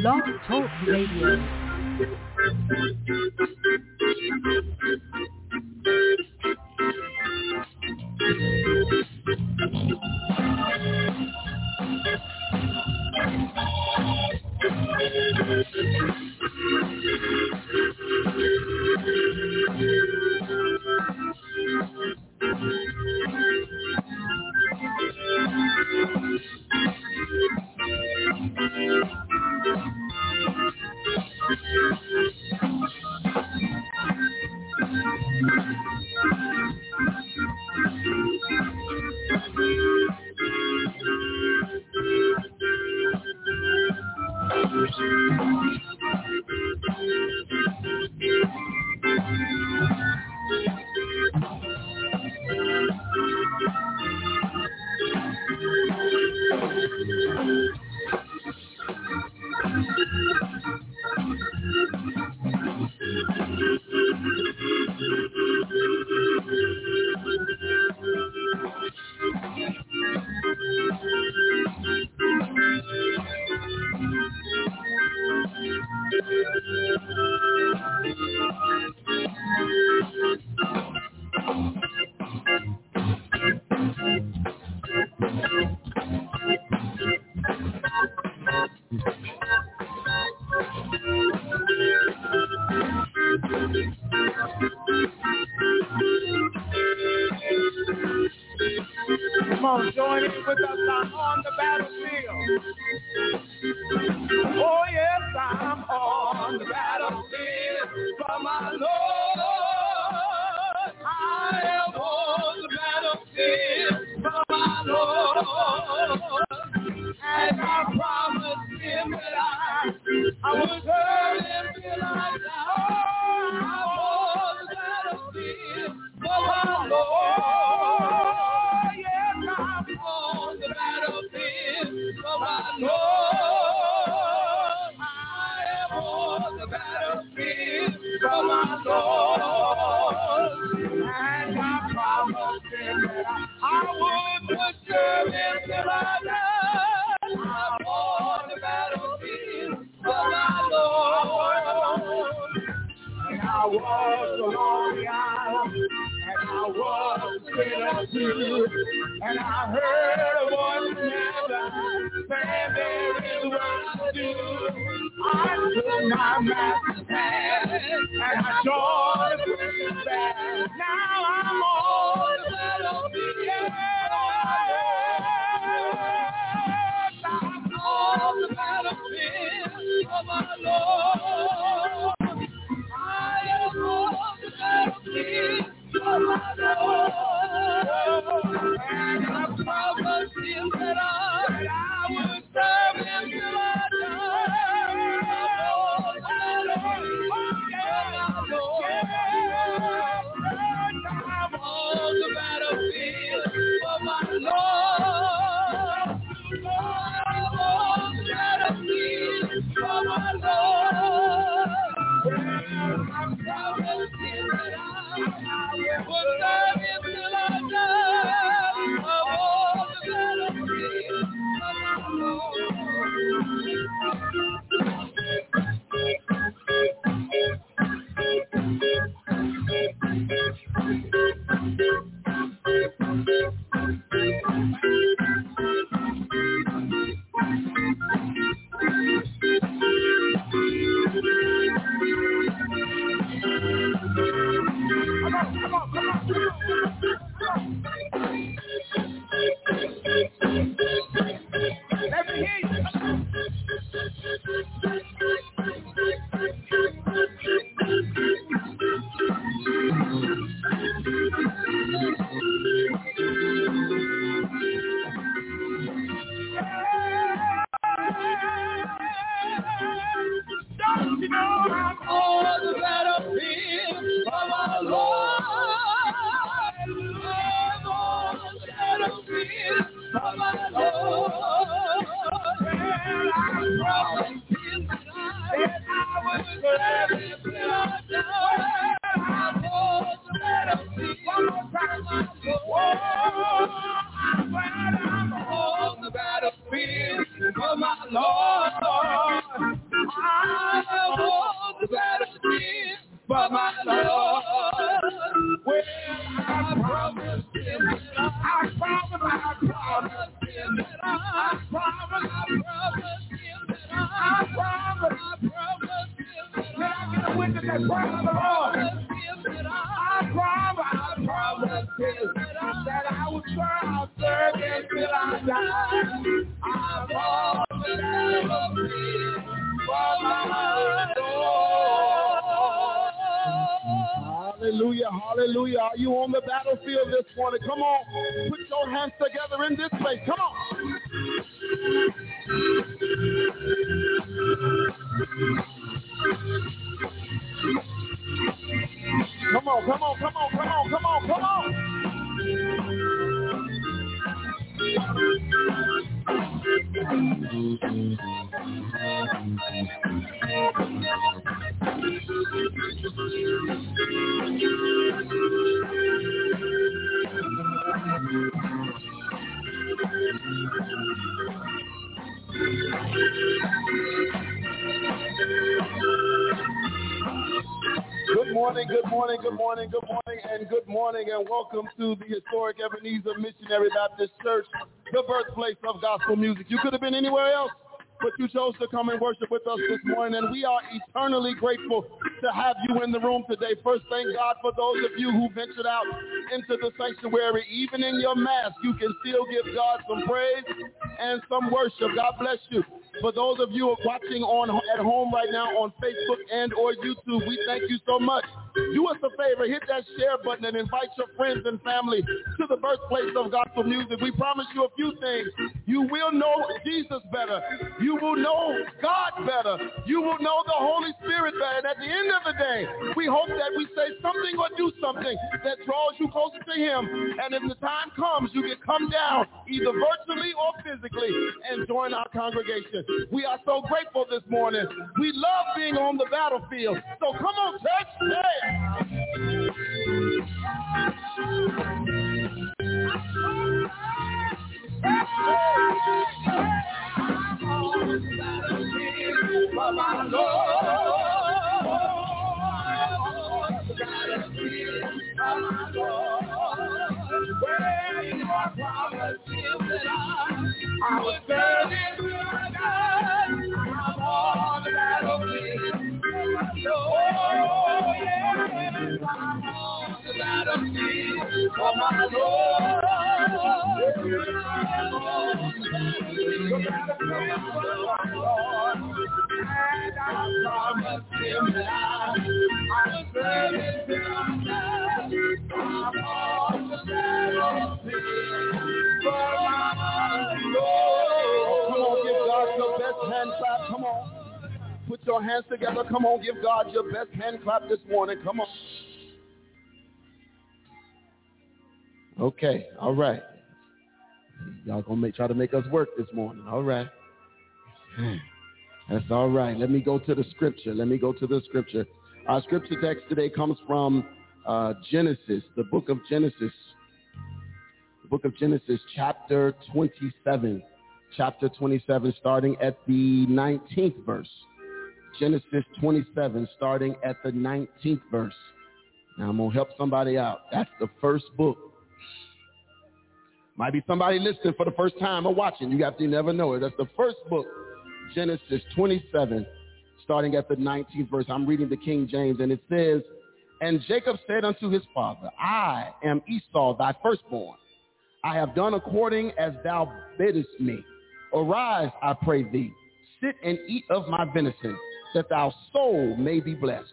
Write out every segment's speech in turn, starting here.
Blog Talk Radio. Ebenezer Missionary Baptist Church, the birthplace of gospel music. You could have been anywhere else, but you chose to come and worship with us this morning, and we are eternally grateful to have you in the room today. First, thank God for those of you who ventured out into the sanctuary. Even in your mask, you can still give God some praise and some worship. God bless you. For those of you watching on at home right now on Facebook and or YouTube, we thank you so much. Do us a favor, hit that share button and invite your friends and family to the birthplace of gospel music. We promise you a few things. You will know Jesus better. You will know God better. You will know the Holy Spirit better. And at the end of the day, we hope that we say something or do something that draws you closer to him. And if the time comes, you can come down either virtually or physically and join our congregation. We are so grateful this morning. We love being on the battlefield. So come on, church. Hey. I, serve you till I on the for my Lord. I'll serve the battlefield for my Lord. God your best hand clap. Come on. Put your hands together. Come on, give God your best hand clap this morning. Come on. Okay, all right. Y'all gonna make, try to make us work this morning. All right. That's all right. Let me go to the scripture. Let me go to the scripture. Our scripture text today comes from uh, Genesis, the book of Genesis, the book of Genesis, chapter 27, chapter 27, starting at the 19th verse. Genesis 27, starting at the 19th verse. Now I'm going to help somebody out. That's the first book. Might be somebody listening for the first time or watching. You have to never know it. That's the first book, Genesis 27, starting at the 19th verse. I'm reading the King James, and it says, And Jacob said unto his father, I am Esau, thy firstborn. I have done according as thou biddest me. Arise, I pray thee, sit and eat of my venison, that thy soul may be blessed.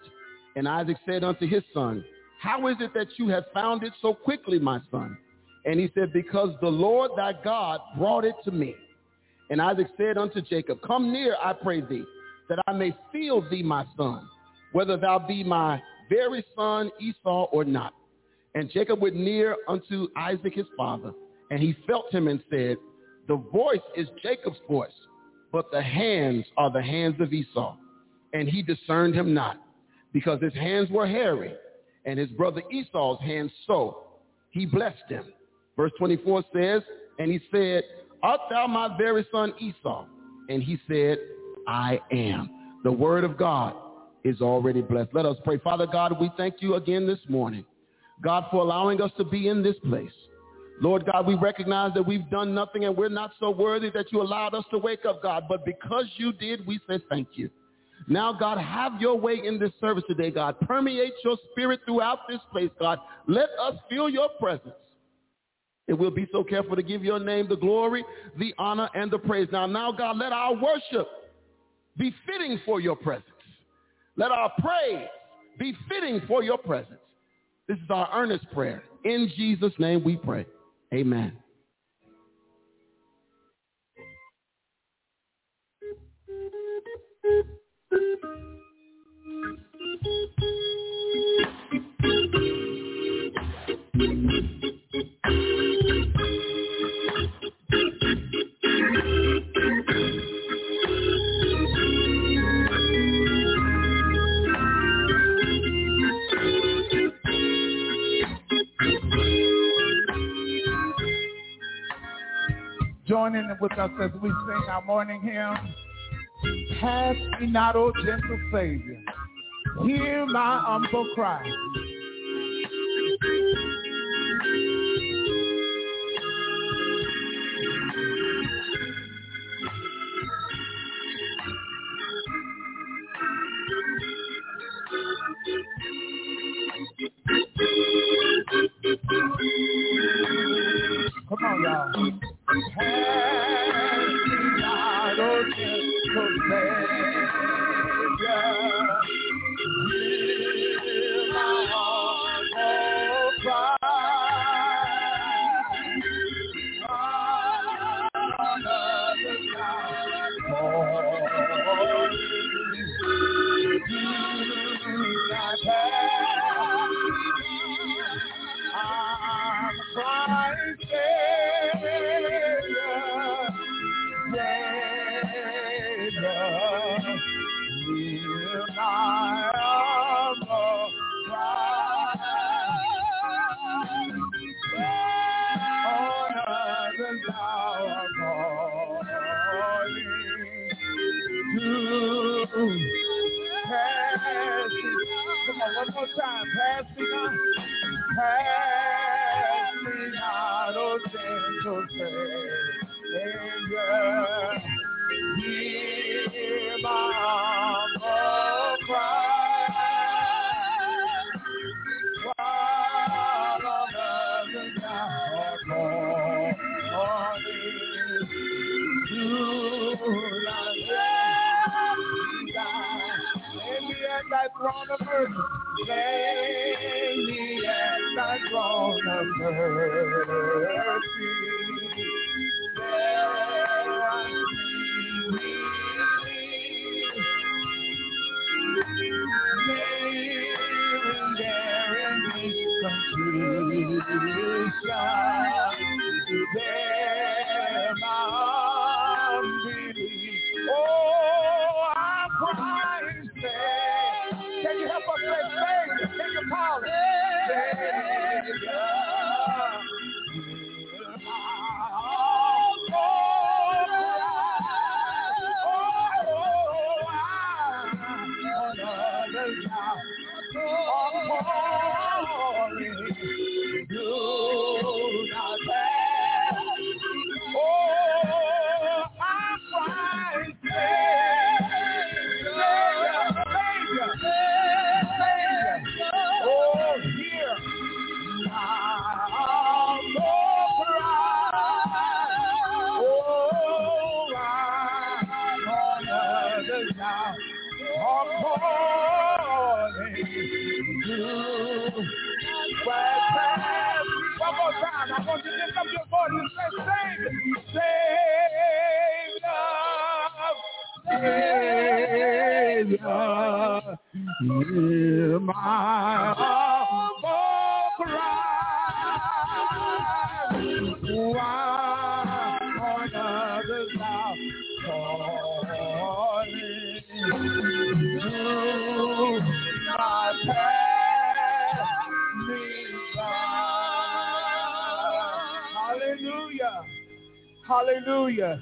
And Isaac said unto his son, How is it that you have found it so quickly, my son? And he said, Because the Lord thy God brought it to me. And Isaac said unto Jacob, Come near, I pray thee, that I may feel thee, my son, whether thou be my very son Esau or not. And Jacob went near unto Isaac his father, and he felt him and said, The voice is Jacob's voice, but the hands are the hands of Esau. And he discerned him not, because his hands were hairy, and his brother Esau's hands so. He blessed him. Verse 24 says, And he said, Art thou my very son Esau? And he said, I am. The word of God is already blessed. Let us pray. Father God, we thank you again this morning. God, for allowing us to be in this place. Lord God, we recognize that we've done nothing and we're not so worthy that you allowed us to wake up, God. But because you did, we say thank you. Now, God, have your way in this service today, God. Permeate your spirit throughout this place, God. Let us feel your presence. And we'll be so careful to give your name the glory, the honor, and the praise. Now, now, God, let our worship be fitting for your presence. Let our praise be fitting for your presence. This is our earnest prayer. In Jesus' name we pray. Amen. Join in with us as we sing our morning hymn. Pass me not, O gentle Savior. Hear my humble cry. There I see and there in me confusion. There Hallelujah. Hallelujah.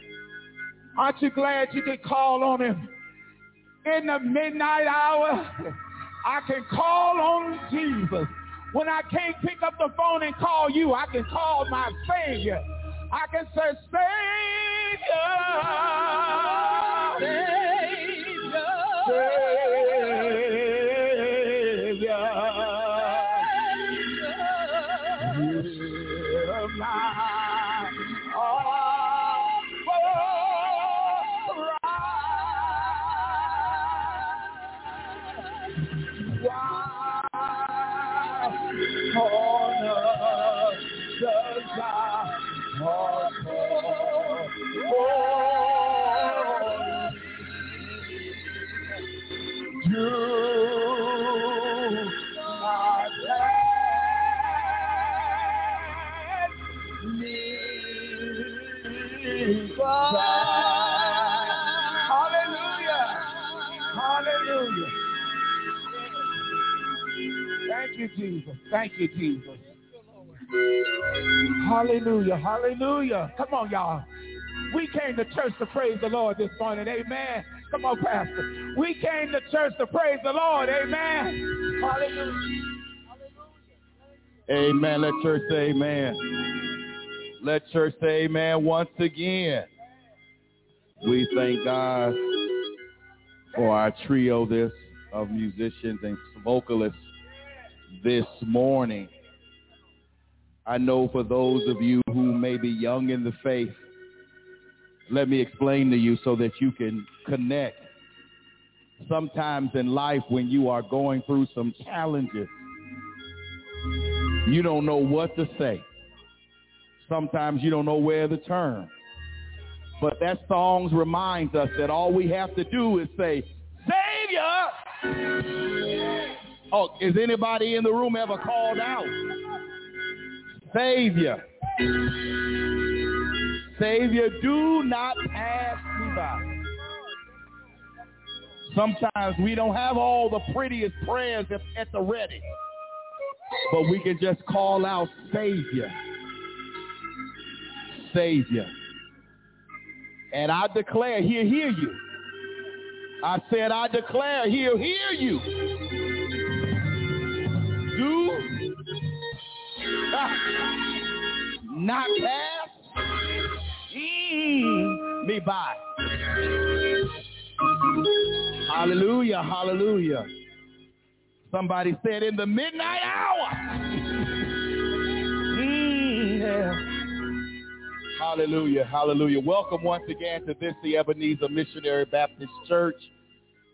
Aren't you glad you could call on him in the midnight hour? I can call on Jesus. When I can't pick up the phone and call you, I can call my Savior. I can say, Savior, Savior, do Jesus. Thank you, Jesus. Hallelujah. Hallelujah. Come on, y'all. We came to church to praise the Lord this morning. Amen. Come on, Pastor. We came to church to praise the Lord. Amen. Hallelujah. Amen. Let church say amen. Let church say amen once again. We thank God for our trio this of musicians and vocalists this morning. I know for those of you who may be young in the faith, let me explain to you so that you can connect. Sometimes in life when you are going through some challenges, you don't know what to say. Sometimes you don't know where to turn. But that song reminds us that all we have to do is say, Savior! Oh, is anybody in the room ever called out? Savior. Savior, do not pass me by. Sometimes we don't have all the prettiest prayers at the ready, but we can just call out Savior. Savior. And I declare he'll hear you. I said, I declare he'll hear you. Do ah. not pass me by. Hallelujah, hallelujah. Somebody said in the midnight hour. Yeah. Hallelujah, hallelujah. Welcome once again to this, the Ebenezer Missionary Baptist Church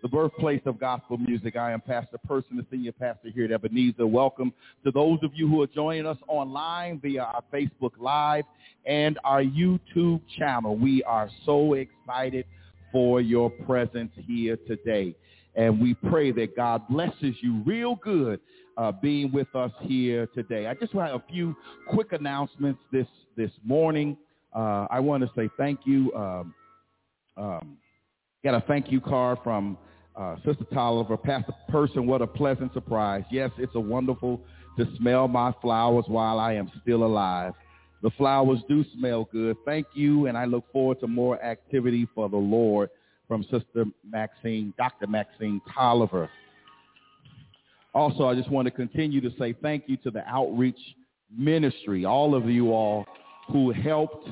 the birthplace of gospel music. I am Pastor Person, the senior pastor here at Ebenezer. Welcome to those of you who are joining us online via our Facebook Live and our YouTube channel. We are so excited for your presence here today. And we pray that God blesses you real good uh, being with us here today. I just want a few quick announcements this, this morning. Uh, I want to say thank you. Um, um, got a thank you card from uh, Sister Tolliver, Pastor Person, what a pleasant surprise. Yes, it's a wonderful to smell my flowers while I am still alive. The flowers do smell good. Thank you, and I look forward to more activity for the Lord from Sister Maxine, Dr. Maxine Tolliver. Also, I just want to continue to say thank you to the outreach ministry, all of you all who helped,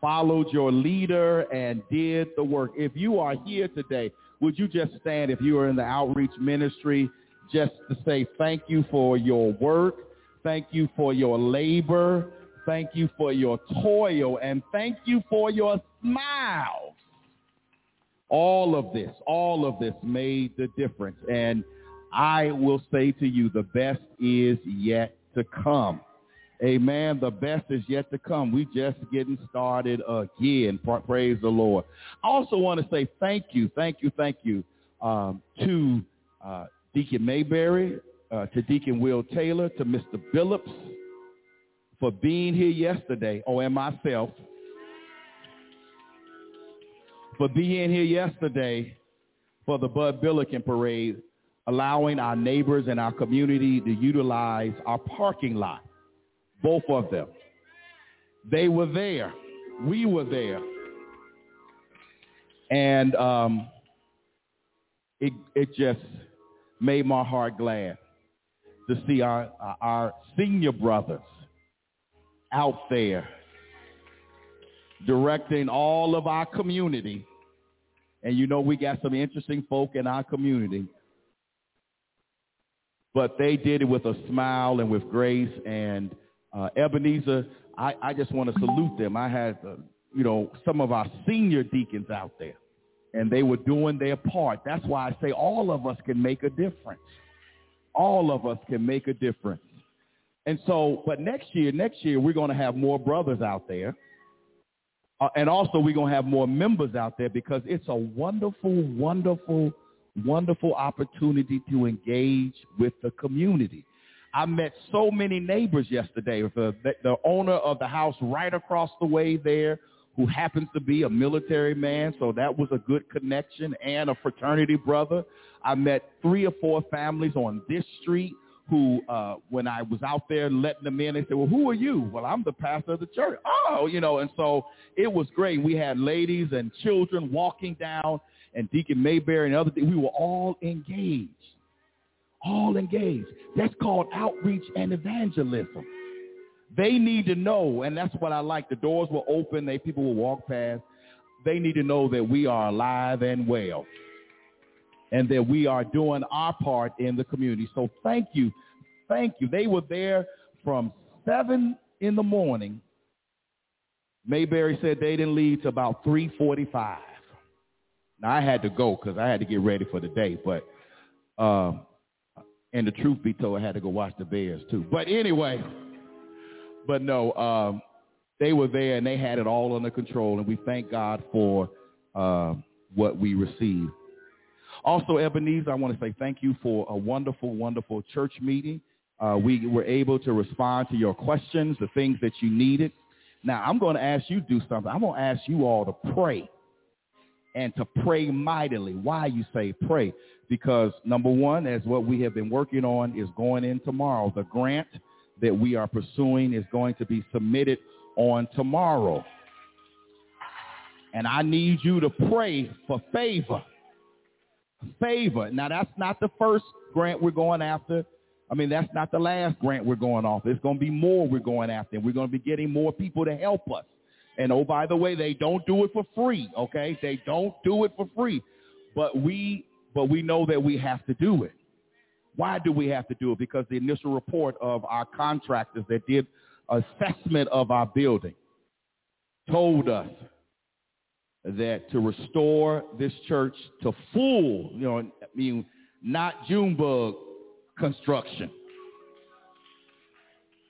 followed your leader, and did the work. If you are here today, would you just stand if you are in the outreach ministry just to say thank you for your work, thank you for your labor, thank you for your toil, and thank you for your smiles. All of this, all of this made the difference. And I will say to you, the best is yet to come. Amen. The best is yet to come. We just getting started again. Praise the Lord. I also want to say thank you, thank you, thank you um, to uh, Deacon Mayberry, uh, to Deacon Will Taylor, to Mr. Phillips for being here yesterday, oh, and myself, for being here yesterday for the Bud Billiken Parade, allowing our neighbors and our community to utilize our parking lot both of them. They were there. We were there. And um, it, it just made my heart glad to see our, our senior brothers out there directing all of our community. And you know we got some interesting folk in our community. But they did it with a smile and with grace and uh, Ebenezer, I, I just want to salute them. I had, uh, you know, some of our senior deacons out there, and they were doing their part. That's why I say all of us can make a difference. All of us can make a difference. And so, but next year, next year, we're going to have more brothers out there. Uh, and also, we're going to have more members out there because it's a wonderful, wonderful wonderful opportunity to engage with the community. I met so many neighbors yesterday. The, the owner of the house right across the way there who happens to be a military man, so that was a good connection, and a fraternity brother. I met three or four families on this street who, uh, when I was out there letting them in, they said, well, who are you? Well, I'm the pastor of the church. Oh, you know, and so it was great. We had ladies and children walking down, and Deacon Mayberry and other, we were all engaged all engaged. That's called outreach and evangelism. They need to know, and that's what I like. The doors will open, they people will walk past. They need to know that we are alive and well and that we are doing our part in the community. So thank you. Thank you. They were there from 7 in the morning. Mayberry said they didn't leave till about 3.45. Now, I had to go because I had to get ready for the day, but uh, and the truth be told, I had to go watch the Bears too. But anyway, but no, um, they were there and they had it all under control, and we thank God for uh, what we received. Also, Ebenezer, I want to say thank you for a wonderful, wonderful church meeting. Uh, we were able to respond to your questions, the things that you needed. Now, I'm going to ask you to do something. I'm going to ask you all to pray and to pray mightily. Why you say pray? because number one, as what we have been working on is going in tomorrow. The grant that we are pursuing is going to be submitted on tomorrow. And I need you to pray for favor. Favor. Now, that's not the first grant we're going after. I mean, that's not the last grant we're going off. There's going to be more we're going after. And we're going to be getting more people to help us. And oh, by the way, they don't do it for free, okay? They don't do it for free. But we but we know that we have to do it. Why do we have to do it? Because the initial report of our contractors that did assessment of our building told us that to restore this church to full, you know, I mean, not Junebug construction,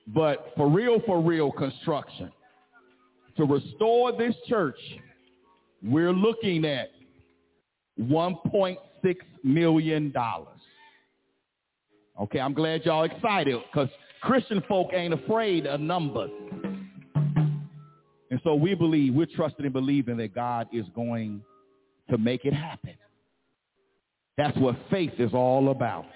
but for real, for real construction. To restore this church, we're looking at $1.6 million. Okay, I'm glad y'all excited because Christian folk ain't afraid of numbers. And so we believe, we're trusting and believing that God is going to make it happen. That's what faith is all about.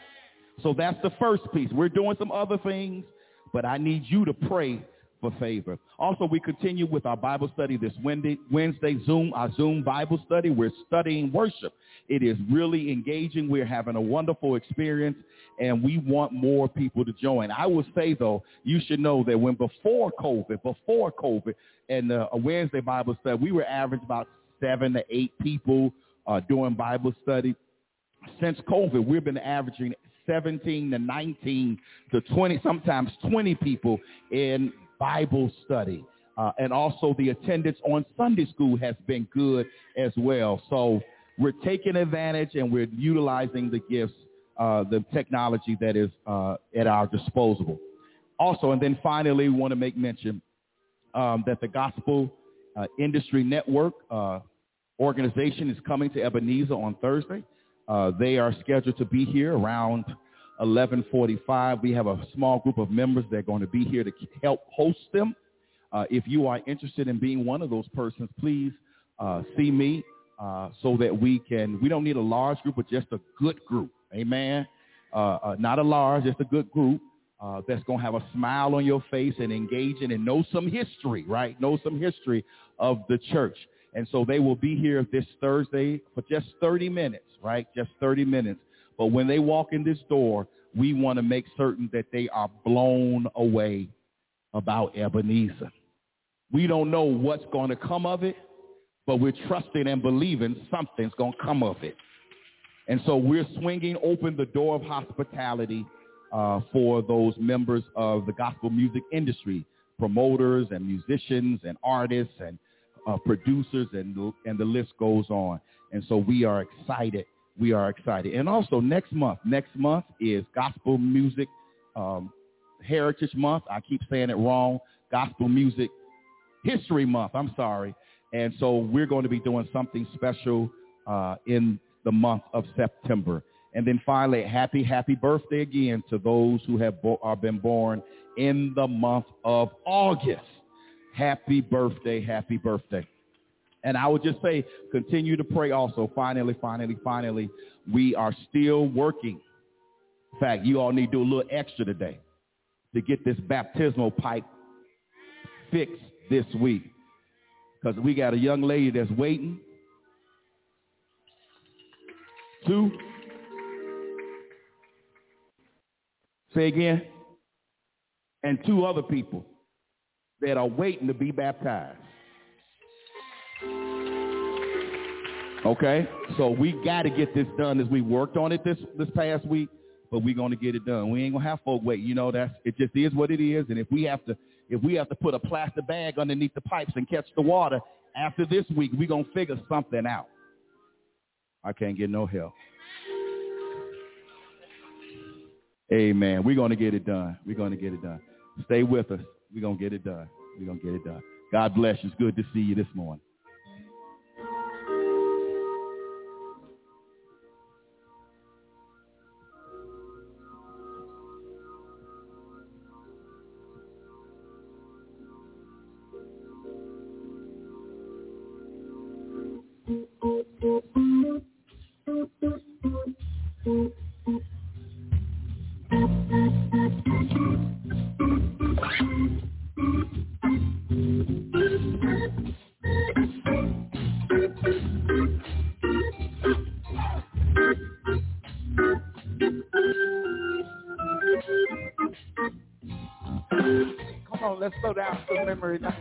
So that's the first piece. We're doing some other things, but I need you to pray for favor. Also, we continue with our Bible study this Wednesday, Zoom, our Zoom Bible study. We're studying worship. It is really engaging. We're having a wonderful experience, and we want more people to join. I will say, though, you should know that when before COVID, before COVID, and uh, a Wednesday Bible study, we were average about seven to eight people uh, doing Bible study. Since COVID, we've been averaging 17 to 19 to 20, sometimes 20 people in Bible study. Uh, and also the attendance on Sunday school has been good as well. So we're taking advantage and we're utilizing the gifts, uh, the technology that is uh, at our disposal. Also, and then finally, we want to make mention um, that the Gospel uh, Industry Network uh, organization is coming to Ebenezer on Thursday. Uh, they are scheduled to be here around 1145. We have a small group of members that are going to be here to help host them. Uh, if you are interested in being one of those persons, please uh, see me uh, so that we can, we don't need a large group, but just a good group. Amen. Uh, uh, not a large, just a good group uh, that's going to have a smile on your face and engaging and know some history, right? Know some history of the church. And so they will be here this Thursday for just 30 minutes, right? Just 30 minutes but when they walk in this door, we want to make certain that they are blown away about Ebenezer. We don't know what's going to come of it, but we're trusting and believing something's going to come of it. And so we're swinging open the door of hospitality uh, for those members of the gospel music industry, promoters and musicians and artists and uh, producers, and, and the list goes on. And so we are excited we are excited. And also next month, next month is Gospel Music um, Heritage Month. I keep saying it wrong. Gospel Music History Month. I'm sorry. And so we're going to be doing something special uh, in the month of September. And then finally, happy, happy birthday again to those who have bo- are been born in the month of August. Happy birthday, happy birthday. And I would just say, continue to pray also. Finally, finally, finally, we are still working. In fact, you all need to do a little extra today to get this baptismal pipe fixed this week. Because we got a young lady that's waiting. Two. Say again. And two other people that are waiting to be baptized. Okay? So we got to get this done as we worked on it this, this past week, but we're going to get it done. We ain't going to have folk wait. You know, that's, it just is what it is. And if we have to, if we have to put a plastic bag underneath the pipes and catch the water after this week, we're going to figure something out. I can't get no help. Amen. We're going to get it done. We're going to get it done. Stay with us. We're going to get it done. We're going to get it done. God bless you. It's good to see you this morning. Down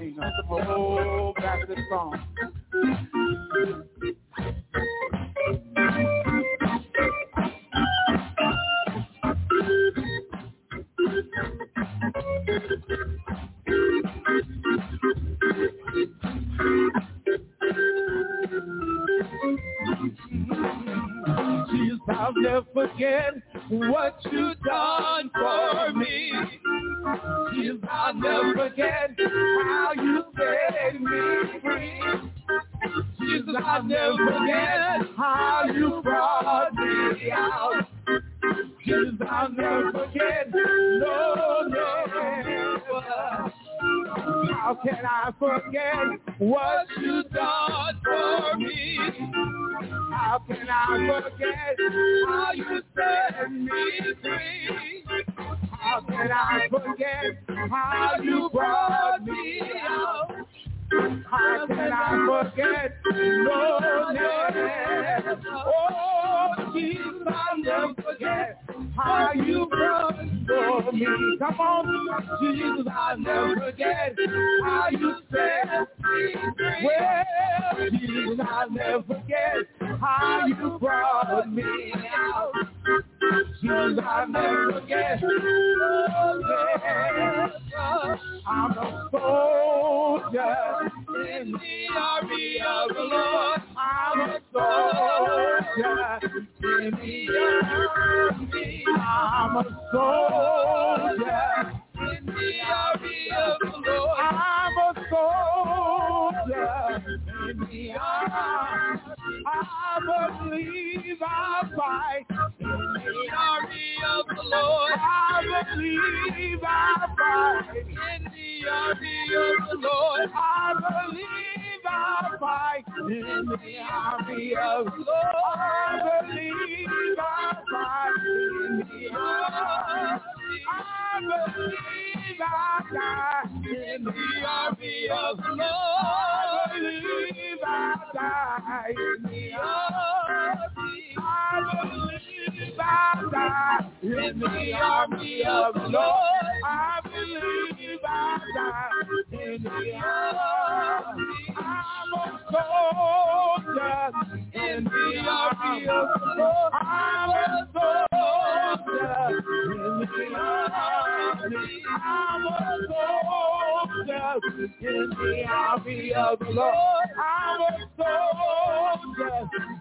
believe I'll fight in the army of the Lord. I believe I'll fight in the army of the Lord. I believe I'll fight in the army of the Lord. I believe I'll fight in the army. I believe I'll die in the army of the Lord. I believe I'll die in the army. I believe Die in the army of the Lord. I believe I'll die in the army. I'm a soldier in the army of the Lord. I'm a soldier in the army. I'm a soldier in the army of the Lord. I'm a soldier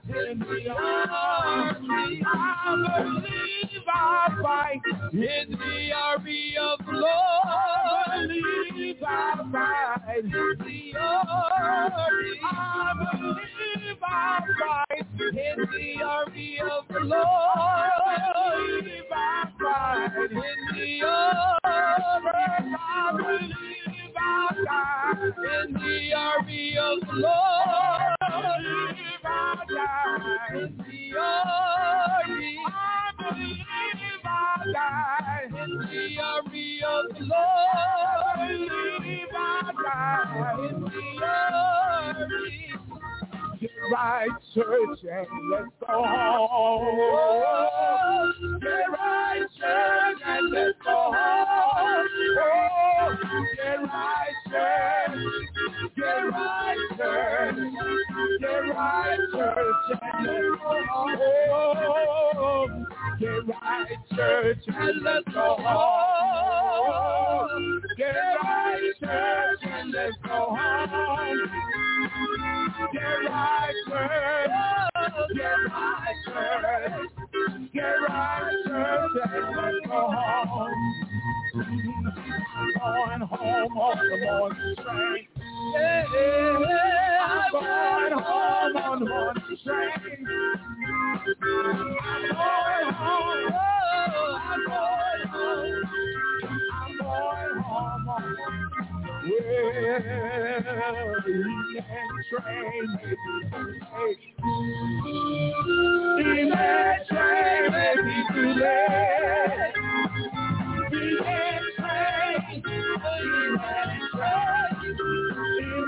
in the army. I believe I'll fight in the army of the Lord. Believe I'll fight in the army. I believe I'll fight in the army of the Lord. If I fight in the army, I believe Die in the army of the Lord. I in the army, I believe I'll die in the army of the Lord. If I die in the army. Get right, church, and let's go home. Get right, church, and let's go home. Oh, get right, church. Get right, church. Get right, church, and let's go home. Oh, get right, church, and let's go home. Get right, church, and let's go home. Get right. Get right. Get right, and home. Going home on the morning train. I'm going home on the morning train. I'm going home. I'm going home. I'm going home can train can train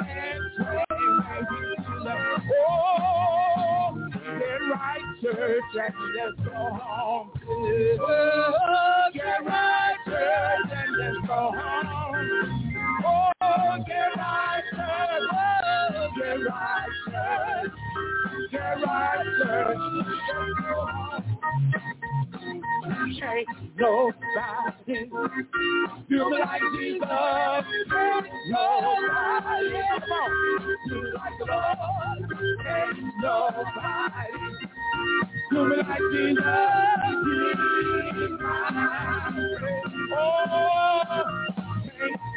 can train Oh, get right, church, and go home. Oh, get right, church, and let's go home. Oh, get get. Get. Can't nobody do me like Jesus. Can't nobody like the Lord. Can't nobody do me like Jesus. Oh ain't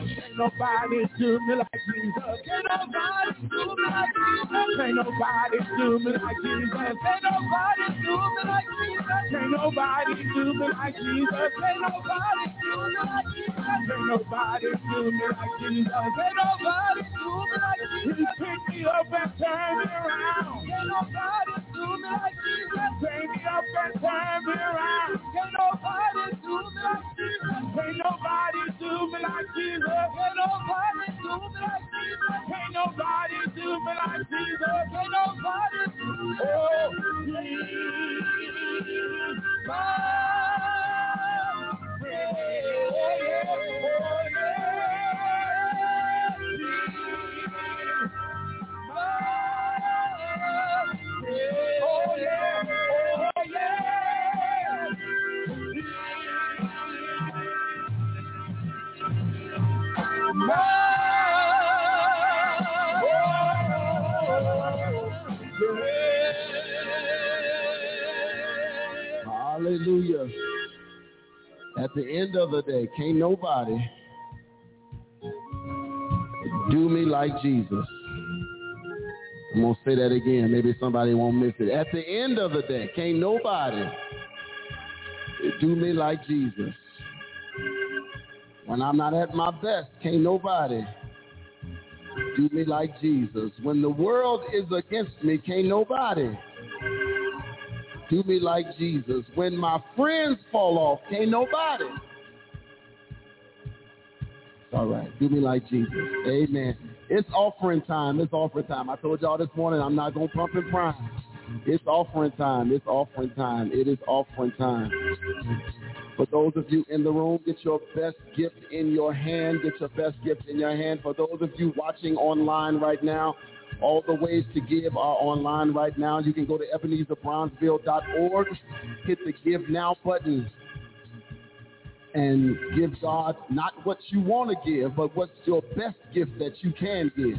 Ain't nobody do me like Jesus. Ain't nobody do me like Jesus. Ain't nobody do me like Jesus. Ain't nobody do me like Jesus. Ain't nobody do me like Jesus. Ain't nobody do me like Jesus. Ain't nobody do me like Jesus. Ain't nobody do me like Jesus. He me up and turned me around. Ain't nobody do me like Jesus. Pick me up and turn me around. Ain't nobody do me like Jesus. Ain't nobody do me like Jesus. Ain't nobody do me like Jesus. Ain't nobody do me like Jesus. Ain't nobody oh, he's Hallelujah. At the end of the day, can't nobody do me like Jesus. I'm going to say that again. Maybe somebody won't miss it. At the end of the day, can't nobody do me like Jesus. When I'm not at my best, can't nobody do me like Jesus. When the world is against me, can't nobody do me like Jesus. When my friends fall off, can't nobody. All right, do me like Jesus. Amen. It's offering time. It's offering time. I told y'all this morning I'm not going to pump and prime. It's offering time. It's offering time. It is offering time. For those of you in the room, get your best gift in your hand. Get your best gift in your hand. For those of you watching online right now, all the ways to give are online right now. You can go to EbenezerBronzeville.org, hit the Give Now button, and give God not what you want to give, but what's your best gift that you can give.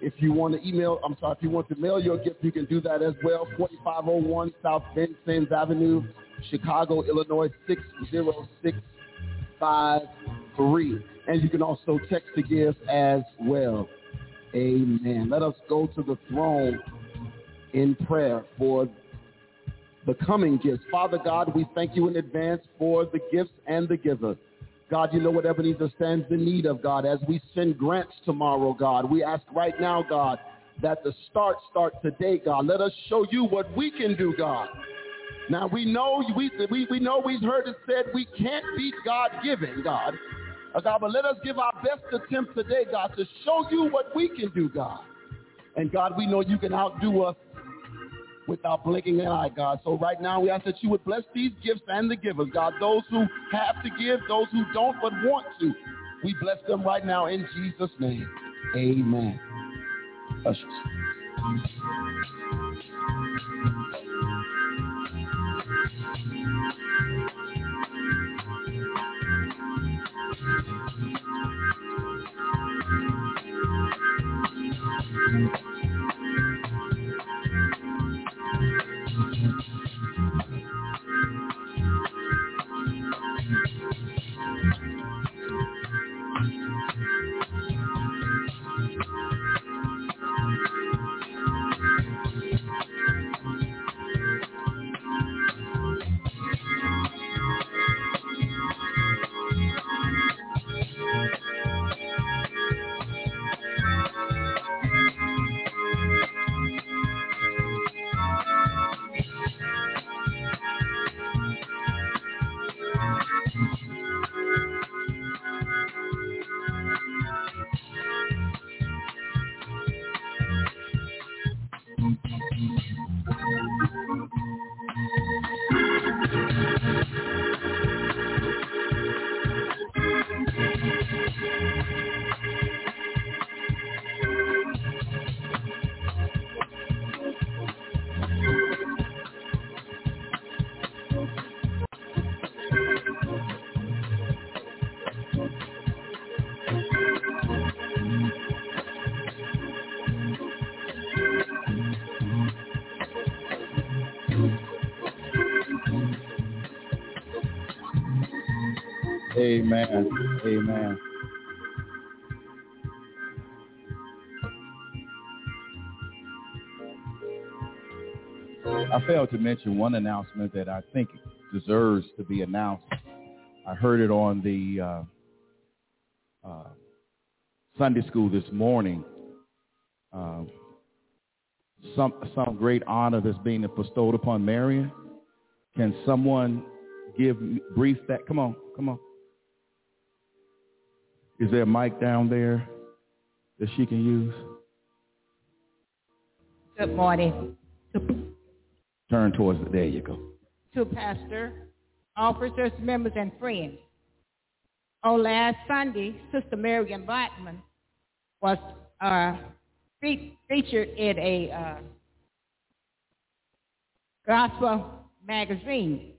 If you want to email, I'm sorry, if you want to mail your gift, you can do that as well. 4501 South Vincennes Avenue, Chicago, Illinois, 60653. And you can also text to give as well. Amen. Let us go to the throne in prayer for the coming gifts. Father God, we thank you in advance for the gifts and the giver. God, you know what Ebenezer stands in need of, God. As we send grants tomorrow, God, we ask right now, God, that the start start today, God. Let us show you what we can do, God. Now we know we we, we know we've heard it said we can't beat God given, God. God, but let us give our best attempt today, God, to show you what we can do, God. And God, we know you can outdo us without blinking an eye, God. So right now we ask that you would bless these gifts and the givers, God. Those who have to give, those who don't but want to, we bless them right now in Jesus' name. Amen. Ushers. Thank you. Amen. Amen. I failed to mention one announcement that I think deserves to be announced. I heard it on the uh, uh, Sunday school this morning. Uh, some some great honor that's being bestowed upon Marion. Can someone give brief that? Come on, come on. Is there a mic down there that she can use? Good morning. Turn towards it. There you go. To pastor, officers, members, and friends. On last Sunday, Sister Marion Blackman was uh, fe- featured in a uh, gospel magazine.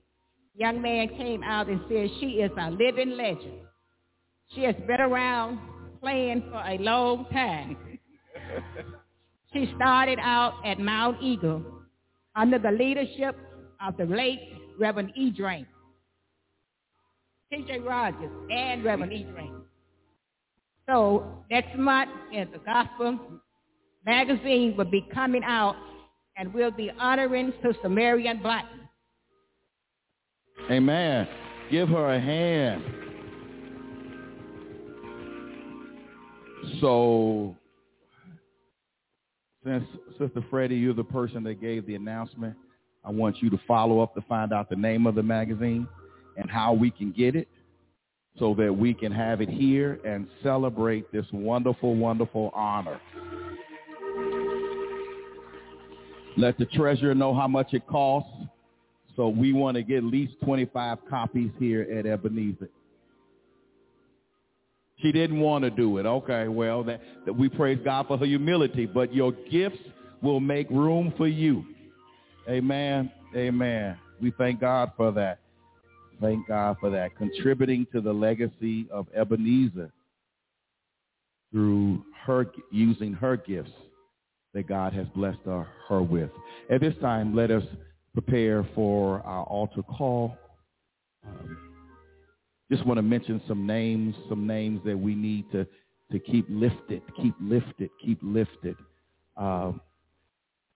Young man came out and said she is a living legend. She has been around playing for a long time. she started out at Mount Eagle under the leadership of the late Reverend E. Drain, T.J. Rogers, and Reverend E. Drain. So next month, in the Gospel magazine will be coming out, and we'll be honoring Sister Marion Black. Amen. Give her a hand. So, since Sister Freddie, you're the person that gave the announcement, I want you to follow up to find out the name of the magazine and how we can get it so that we can have it here and celebrate this wonderful, wonderful honor. Let the treasurer know how much it costs. So we want to get at least 25 copies here at Ebenezer. She didn't want to do it. Okay, well, that, that we praise God for her humility, but your gifts will make room for you. Amen. Amen. We thank God for that. Thank God for that. Contributing to the legacy of Ebenezer. through her using her gifts that God has blessed her, her with. At this time, let us prepare for our altar call. Um, just want to mention some names, some names that we need to, to keep lifted, keep lifted, keep lifted. Uh,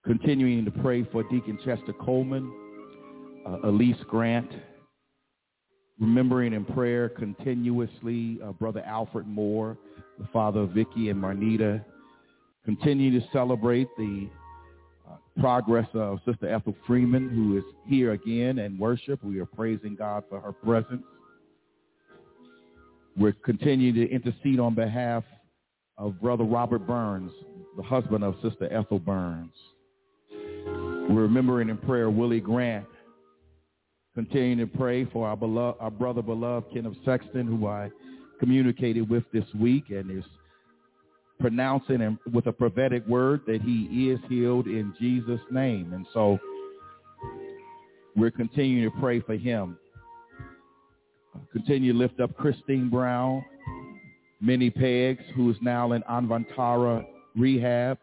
continuing to pray for Deacon Chester Coleman, uh, Elise Grant, remembering in prayer continuously uh, Brother Alfred Moore, the father of Vicky and Marnita, continue to celebrate the uh, progress of Sister Ethel Freeman, who is here again and worship. We are praising God for her presence. We're continuing to intercede on behalf of Brother Robert Burns, the husband of Sister Ethel Burns. We're remembering in prayer Willie Grant, continuing to pray for our, beloved, our brother beloved Kenneth Sexton, who I communicated with this week and is pronouncing him with a prophetic word that he is healed in Jesus' name. And so we're continuing to pray for him. Continue to lift up Christine Brown, Minnie Pegs, who is now in Avantara Rehab.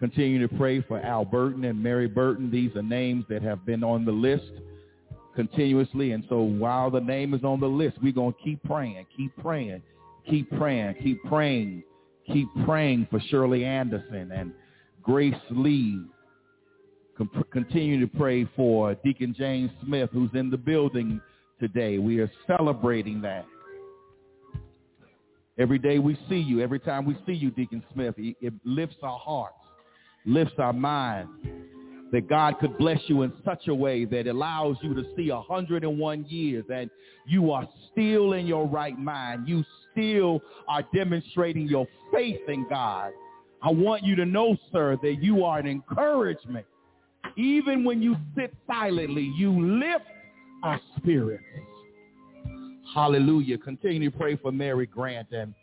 Continue to pray for Al Burton and Mary Burton. These are names that have been on the list continuously. And so while the name is on the list, we're going to keep praying, keep praying, keep praying, keep praying, keep praying for Shirley Anderson and Grace Lee. Continue to pray for Deacon James Smith, who's in the building today. We are celebrating that. Every day we see you, every time we see you, Deacon Smith, it lifts our hearts, lifts our minds that God could bless you in such a way that allows you to see 101 years and you are still in your right mind. You still are demonstrating your faith in God. I want you to know, sir, that you are an encouragement. Even when you sit silently, you lift our spirits. Hallelujah. Continue to pray for Mary Grant and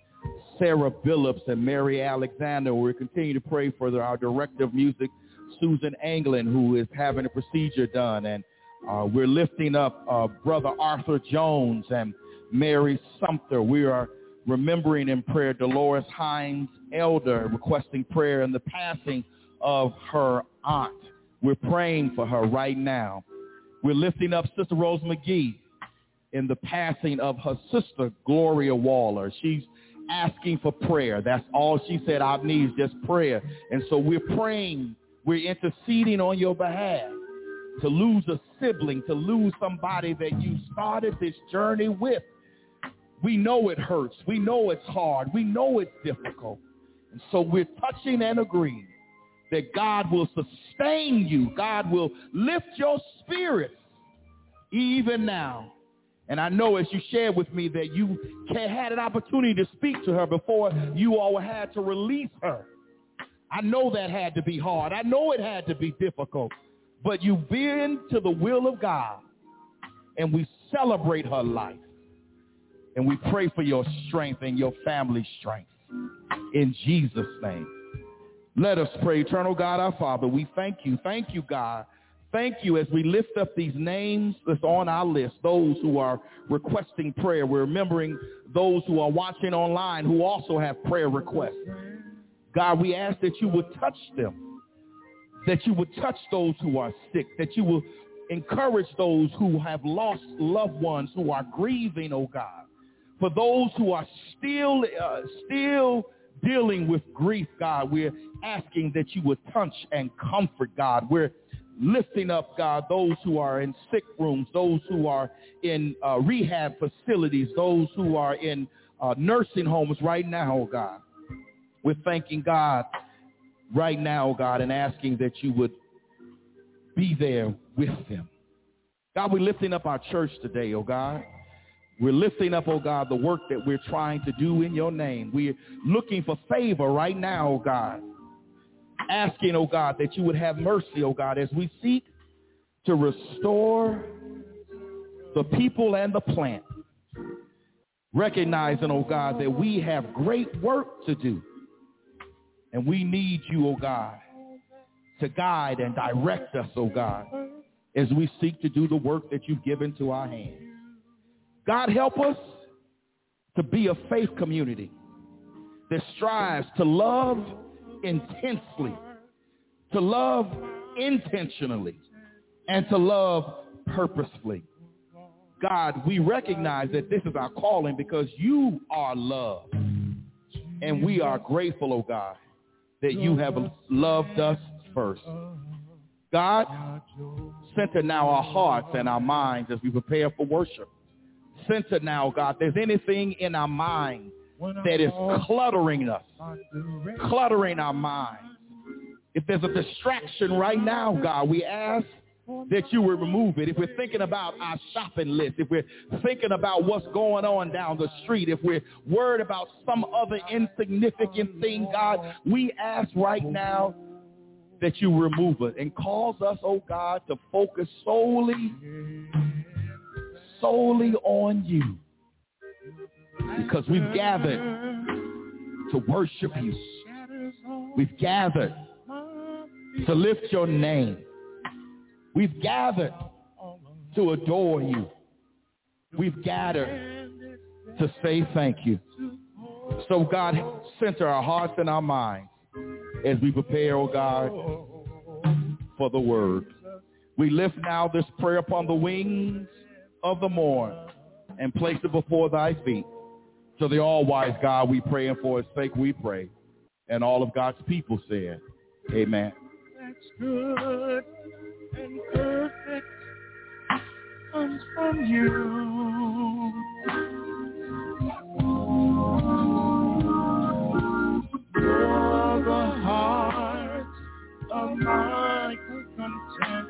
Sarah Phillips and Mary Alexander. We're continuing to pray for our director of music, Susan Anglin, who is having a procedure done. And uh, we're lifting up uh, Brother Arthur Jones and Mary Sumter. We are remembering in prayer Dolores Hines Elder, requesting prayer in the passing of her aunt. We're praying for her right now. We're lifting up Sister Rose McGee in the passing of her sister, Gloria Waller. She's asking for prayer. That's all she said, I need just prayer. And so we're praying we're interceding on your behalf to lose a sibling, to lose somebody that you started this journey with. We know it hurts. We know it's hard. We know it's difficult. And so we're touching and agreeing that God will sustain you. God will lift your spirits even now. And I know as you shared with me that you had an opportunity to speak to her before you all had to release her. I know that had to be hard. I know it had to be difficult. But you bend to the will of God, and we celebrate her life. And we pray for your strength and your family's strength. In Jesus' name. Let us pray. Eternal God, our Father, we thank you. Thank you, God. Thank you as we lift up these names that's on our list, those who are requesting prayer. We're remembering those who are watching online who also have prayer requests. God, we ask that you would touch them, that you would touch those who are sick, that you will encourage those who have lost loved ones who are grieving, oh God. For those who are still, uh, still dealing with grief, God, we're asking that you would touch and comfort, God. We're lifting up, God, those who are in sick rooms, those who are in uh, rehab facilities, those who are in uh, nursing homes right now, God. We're thanking God right now, God, and asking that you would be there with them. God, we're lifting up our church today, oh God. We're lifting up, oh God, the work that we're trying to do in your name. We're looking for favor right now, oh God. Asking, oh God, that you would have mercy, oh God, as we seek to restore the people and the plant. Recognizing, oh God, that we have great work to do. And we need you, oh God, to guide and direct us, oh God, as we seek to do the work that you've given to our hands. God, help us to be a faith community that strives to love intensely, to love intentionally, and to love purposefully. God, we recognize that this is our calling because you are love. And we are grateful, oh God, that you have loved us first. God, center now our hearts and our minds as we prepare for worship. Center now, God, there's anything in our mind that is cluttering us, cluttering our minds. If there's a distraction right now, God, we ask that you would remove it. If we're thinking about our shopping list, if we're thinking about what's going on down the street, if we're worried about some other insignificant thing, God, we ask right now that you remove it and cause us, oh God, to focus solely, solely on you. Because we've gathered to worship you. We've gathered to lift your name. We've gathered to adore you. We've gathered to say thank you. So God, center our hearts and our minds as we prepare, oh God, for the word. We lift now this prayer upon the wings of the morn and place it before thy feet. To the all-wise God we pray, and for his sake we pray. And all of God's people said, amen. That's good and perfect comes from you. The heart of my contentment,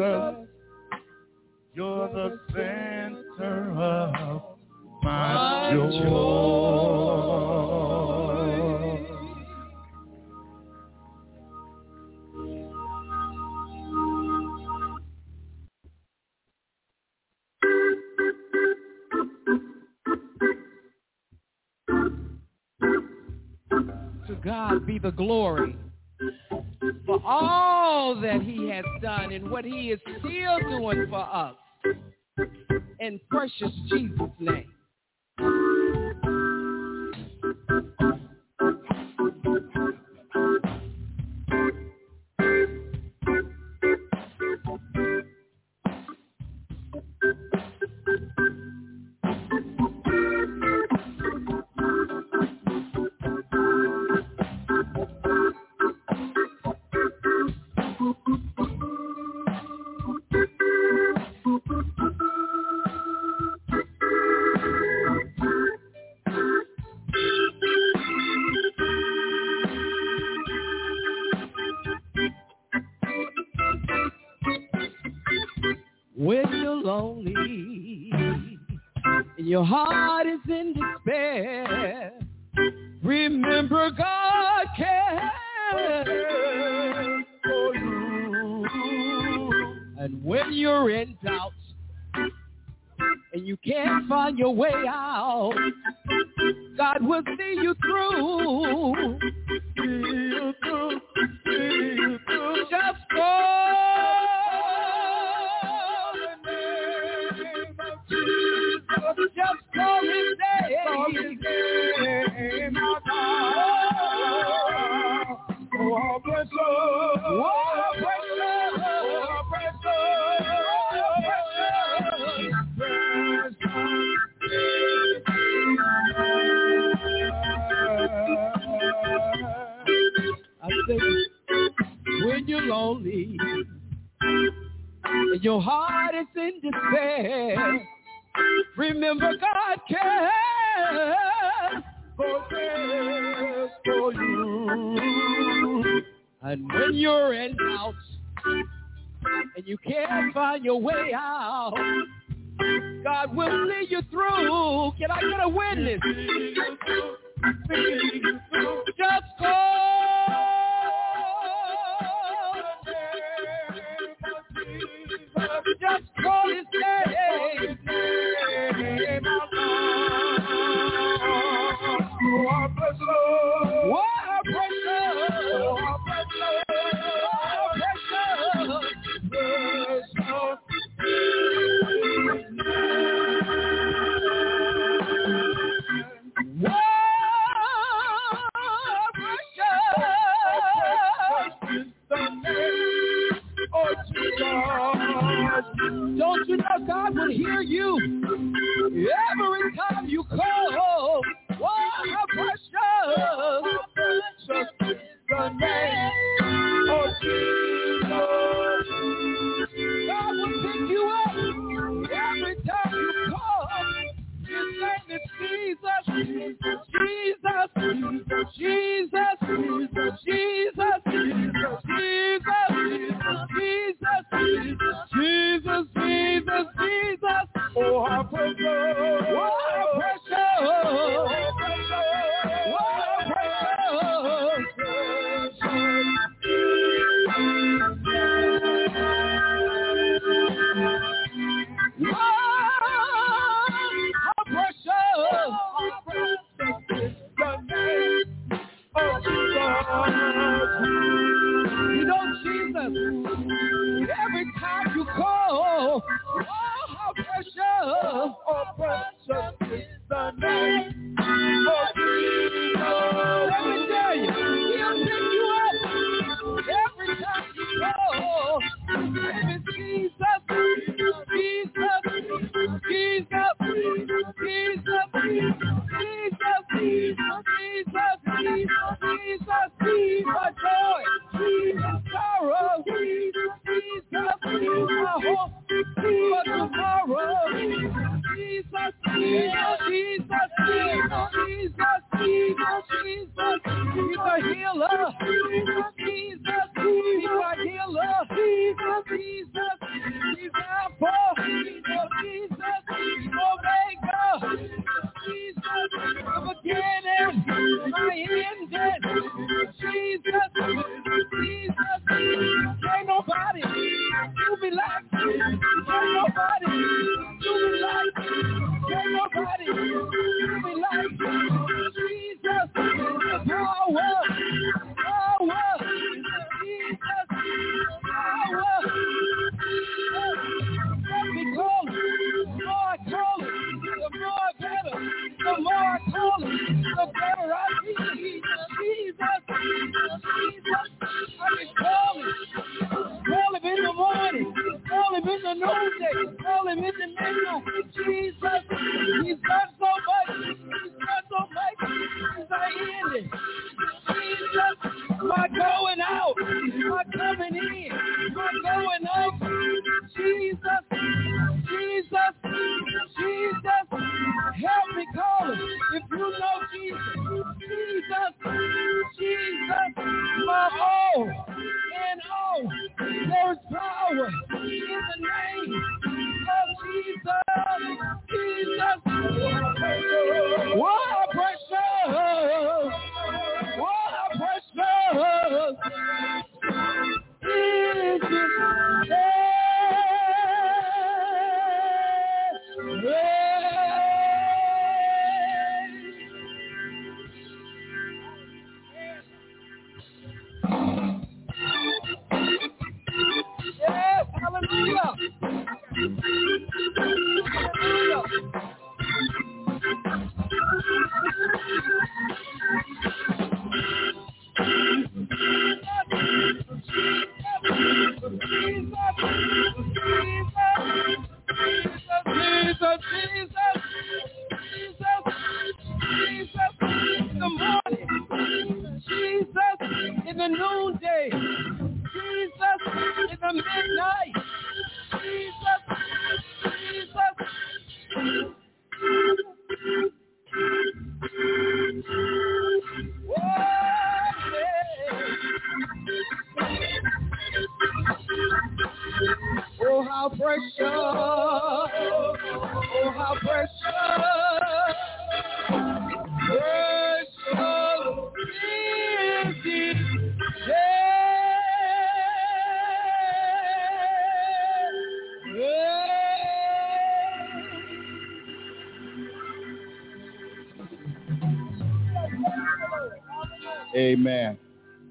Jesus, you're the center of my joy. To God be the glory for all that he has done and what he is still doing for us. In precious Jesus' name. And when you're in doubt and you can't find your way out, God will see you through. Your heart is in despair, remember God cares for, for you. And when you're in doubt and you can't find your way out, God will see you through. Can I get a witness? for tomorrow. Jesus, Jesus,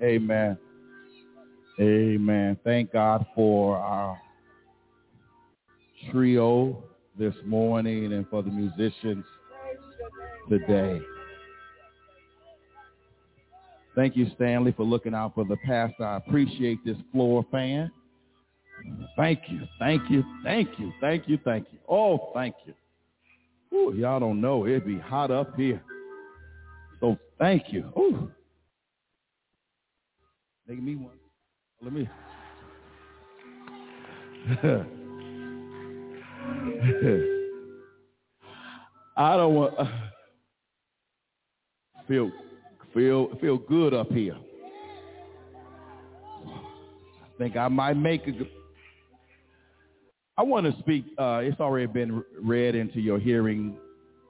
Amen. Amen. Thank God for our trio this morning and for the musicians today. Thank you, Stanley, for looking out for the pastor. I appreciate this floor fan. Thank you, thank you, thank you, thank you, thank you. Oh, thank you. Ooh, y'all don't know, it'd be hot up here. So thank you. Ooh. Make me one. Let me. I don't want feel feel feel good up here. I think I might make a. I want to speak. Uh, it's already been read into your hearing,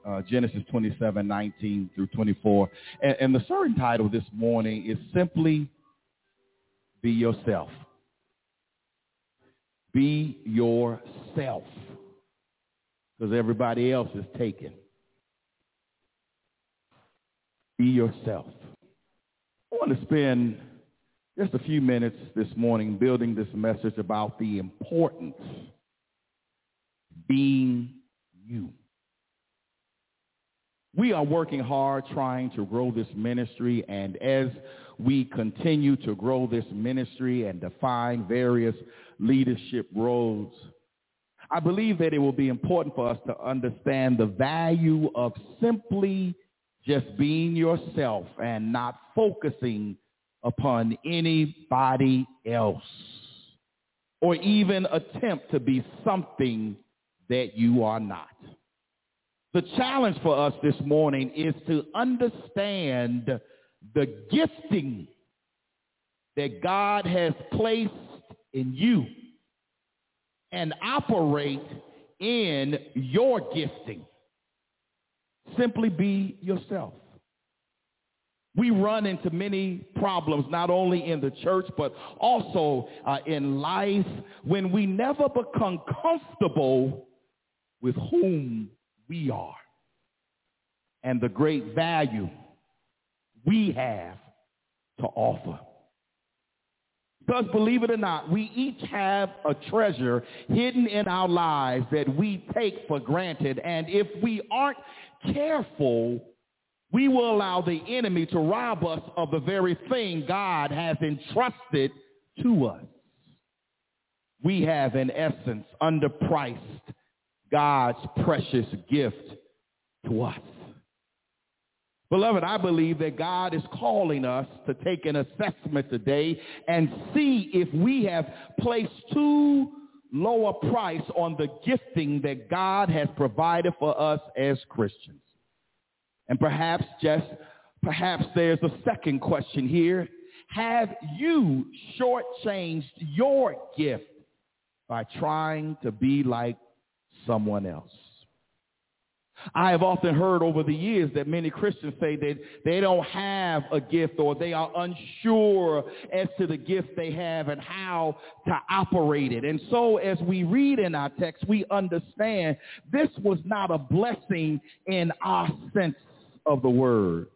uh, Genesis 27, 19 through 24. And, and the sermon title this morning is simply Be Yourself. Be yourself. Because everybody else is taken. Be yourself. I want to spend just a few minutes this morning building this message about the importance being you. We are working hard trying to grow this ministry, and as we continue to grow this ministry and define various leadership roles, I believe that it will be important for us to understand the value of simply just being yourself and not focusing upon anybody else or even attempt to be something that you are not. The challenge for us this morning is to understand the gifting that God has placed in you and operate in your gifting. Simply be yourself. We run into many problems, not only in the church, but also uh, in life, when we never become comfortable with whom we are and the great value we have to offer. Because believe it or not, we each have a treasure hidden in our lives that we take for granted. And if we aren't careful, we will allow the enemy to rob us of the very thing God has entrusted to us. We have, in essence, underpriced God's precious gift to us. Beloved, I believe that God is calling us to take an assessment today and see if we have placed too low a price on the gifting that God has provided for us as Christians. And perhaps just, perhaps there's a second question here. Have you shortchanged your gift by trying to be like someone else. I have often heard over the years that many Christians say that they don't have a gift or they are unsure as to the gift they have and how to operate it. And so as we read in our text, we understand this was not a blessing in our sense of the word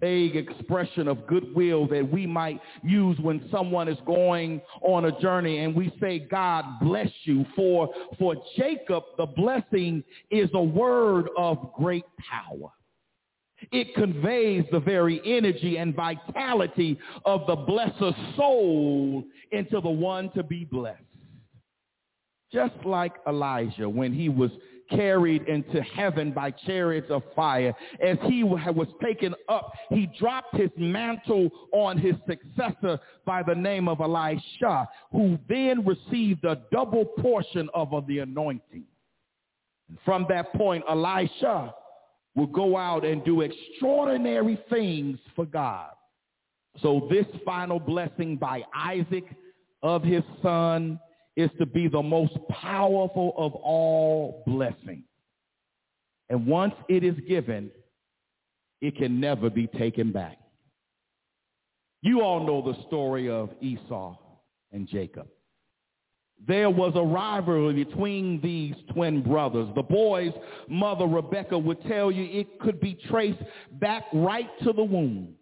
vague expression of goodwill that we might use when someone is going on a journey and we say, God bless you. For, for Jacob, the blessing is a word of great power. It conveys the very energy and vitality of the blesser's soul into the one to be blessed. Just like Elijah when he was carried into heaven by chariots of fire. As he was taken up, he dropped his mantle on his successor by the name of Elisha, who then received a double portion of the anointing. From that point, Elisha will go out and do extraordinary things for God. So this final blessing by Isaac of his son is to be the most powerful of all blessings. And once it is given, it can never be taken back. You all know the story of Esau and Jacob. There was a rivalry between these twin brothers. The boy's mother, Rebecca, would tell you it could be traced back right to the womb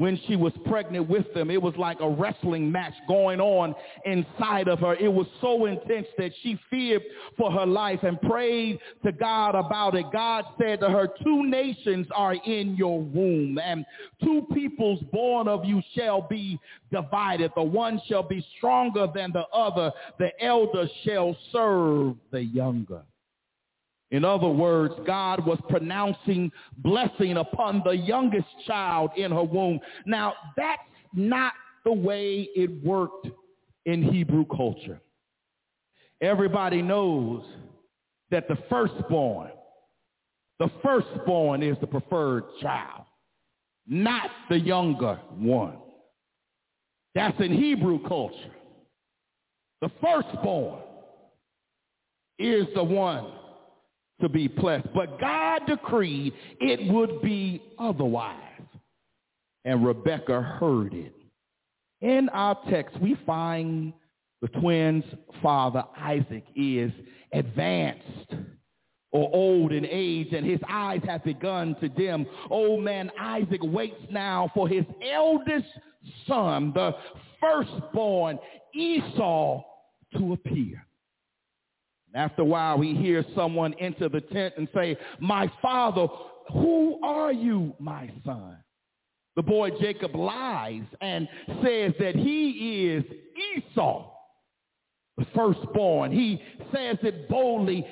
when she was pregnant with them. It was like a wrestling match going on inside of her. It was so intense that she feared for her life and prayed to God about it. God said to her, two nations are in your womb and two peoples born of you shall be divided. The one shall be stronger than the other. The elder shall serve the younger. In other words, God was pronouncing blessing upon the youngest child in her womb. Now, that's not the way it worked in Hebrew culture. Everybody knows that the firstborn, the firstborn is the preferred child, not the younger one. That's in Hebrew culture. The firstborn is the one to be blessed. But God decreed it would be otherwise. And Rebekah heard it. In our text, we find the twins' father, Isaac, is advanced or old in age, and his eyes have begun to dim. Old man Isaac waits now for his eldest son, the firstborn, Esau, to appear. After a while, he hears someone enter the tent and say, my father, who are you, my son? The boy Jacob lies and says that he is Esau, the firstborn. He says it boldly.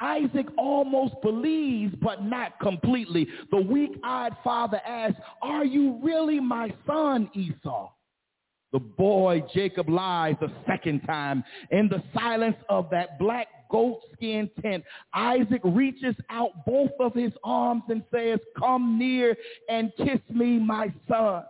Isaac almost believes, but not completely. The weak-eyed father asks, are you really my son, Esau? The boy Jacob lies a second time. In the silence of that black goatskin tent, Isaac reaches out both of his arms and says, come near and kiss me, my son.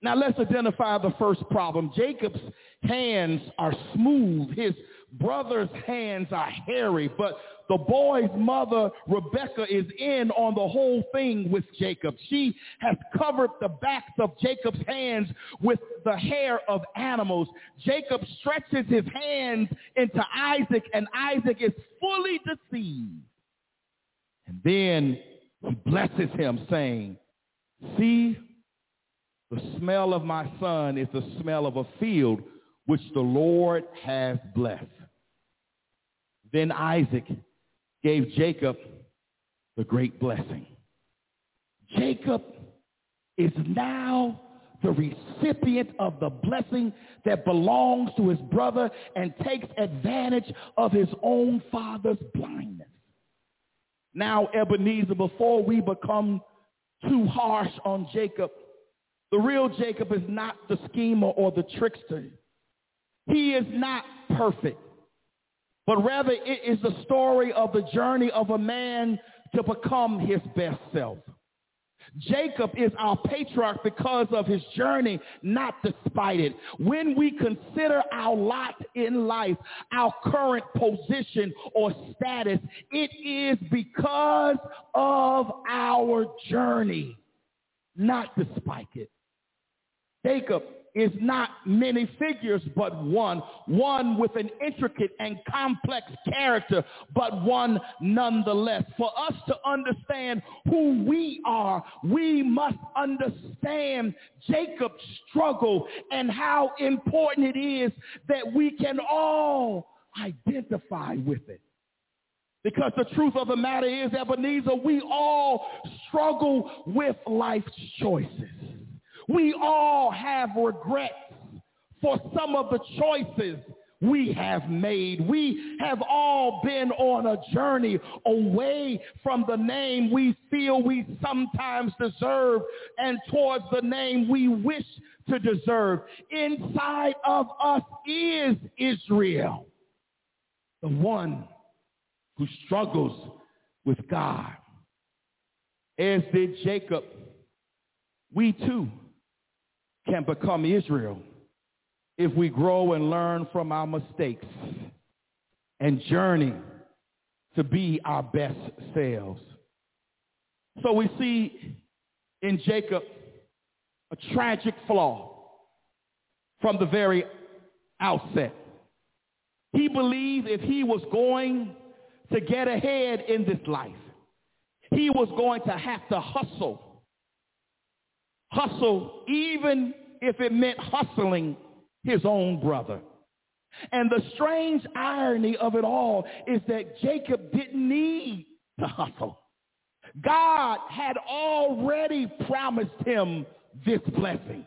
Now let's identify the first problem. Jacob's hands are smooth. His brother's hands are hairy, but the boy's mother, Rebecca, is in on the whole thing with Jacob. She has covered the backs of Jacob's hands with the hair of animals. Jacob stretches his hands into Isaac, and Isaac is fully deceived. And then he blesses him, saying, See, the smell of my son is the smell of a field which the Lord has blessed. Then Isaac gave Jacob the great blessing. Jacob is now the recipient of the blessing that belongs to his brother and takes advantage of his own father's blindness. Now, Ebenezer, before we become too harsh on Jacob, the real Jacob is not the schemer or the trickster. He is not perfect but rather it is the story of the journey of a man to become his best self. Jacob is our patriarch because of his journey, not despite it. When we consider our lot in life, our current position or status, it is because of our journey, not despite it. Jacob is not many figures, but one. One with an intricate and complex character, but one nonetheless. For us to understand who we are, we must understand Jacob's struggle and how important it is that we can all identify with it. Because the truth of the matter is, Ebenezer, we all struggle with life's choices. We all have regrets for some of the choices we have made. We have all been on a journey away from the name we feel we sometimes deserve and towards the name we wish to deserve. Inside of us is Israel, the one who struggles with God. As did Jacob, we too can become Israel if we grow and learn from our mistakes and journey to be our best selves. So we see in Jacob a tragic flaw from the very outset. He believed if he was going to get ahead in this life, he was going to have to hustle hustle even if it meant hustling his own brother. And the strange irony of it all is that Jacob didn't need to hustle. God had already promised him this blessing.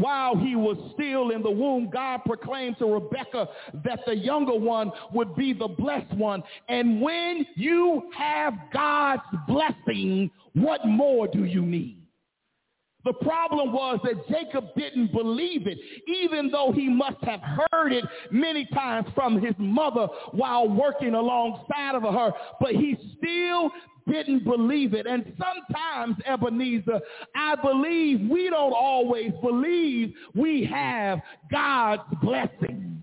while he was still in the womb, God proclaimed to Rebekah that the younger one would be the blessed one. And when you have God's blessing, what more do you need? The problem was that Jacob didn't believe it, even though he must have heard it many times from his mother while working alongside of her, but he still didn't believe it. And sometimes, Ebenezer, I believe we don't always believe we have God's blessings.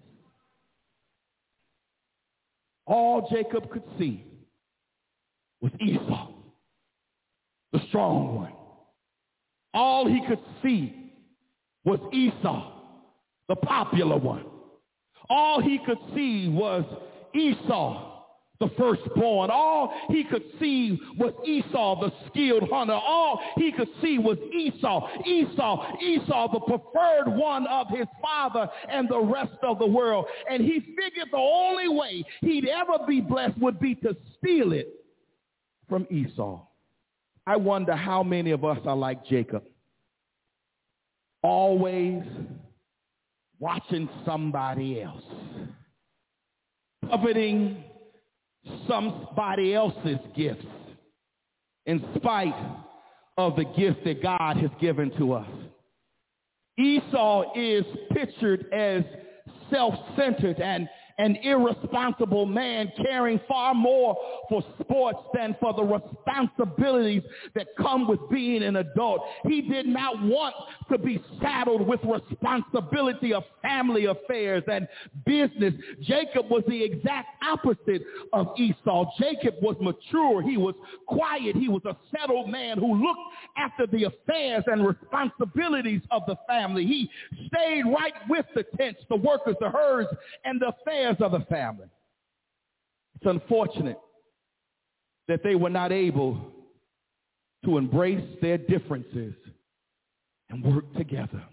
All Jacob could see was Esau, the strong one. All he could see was Esau, the popular one. All he could see was Esau, the firstborn. All he could see was Esau, the skilled hunter. All he could see was Esau, Esau, Esau, the preferred one of his father and the rest of the world. And he figured the only way he'd ever be blessed would be to steal it from Esau. I wonder how many of us are like Jacob. Always watching somebody else. Coveting somebody else's gifts in spite of the gift that God has given to us. Esau is pictured as self-centered and an irresponsible man caring far more for sports than for the responsibilities that come with being an adult. He did not want to be saddled with responsibility of family affairs and business. Jacob was the exact opposite of Esau. Jacob was mature. He was quiet. He was a settled man who looked after the affairs and responsibilities of the family. He stayed right with the tents, the workers, the herds, and the affairs of the family. It's unfortunate that they were not able to embrace their differences and work together.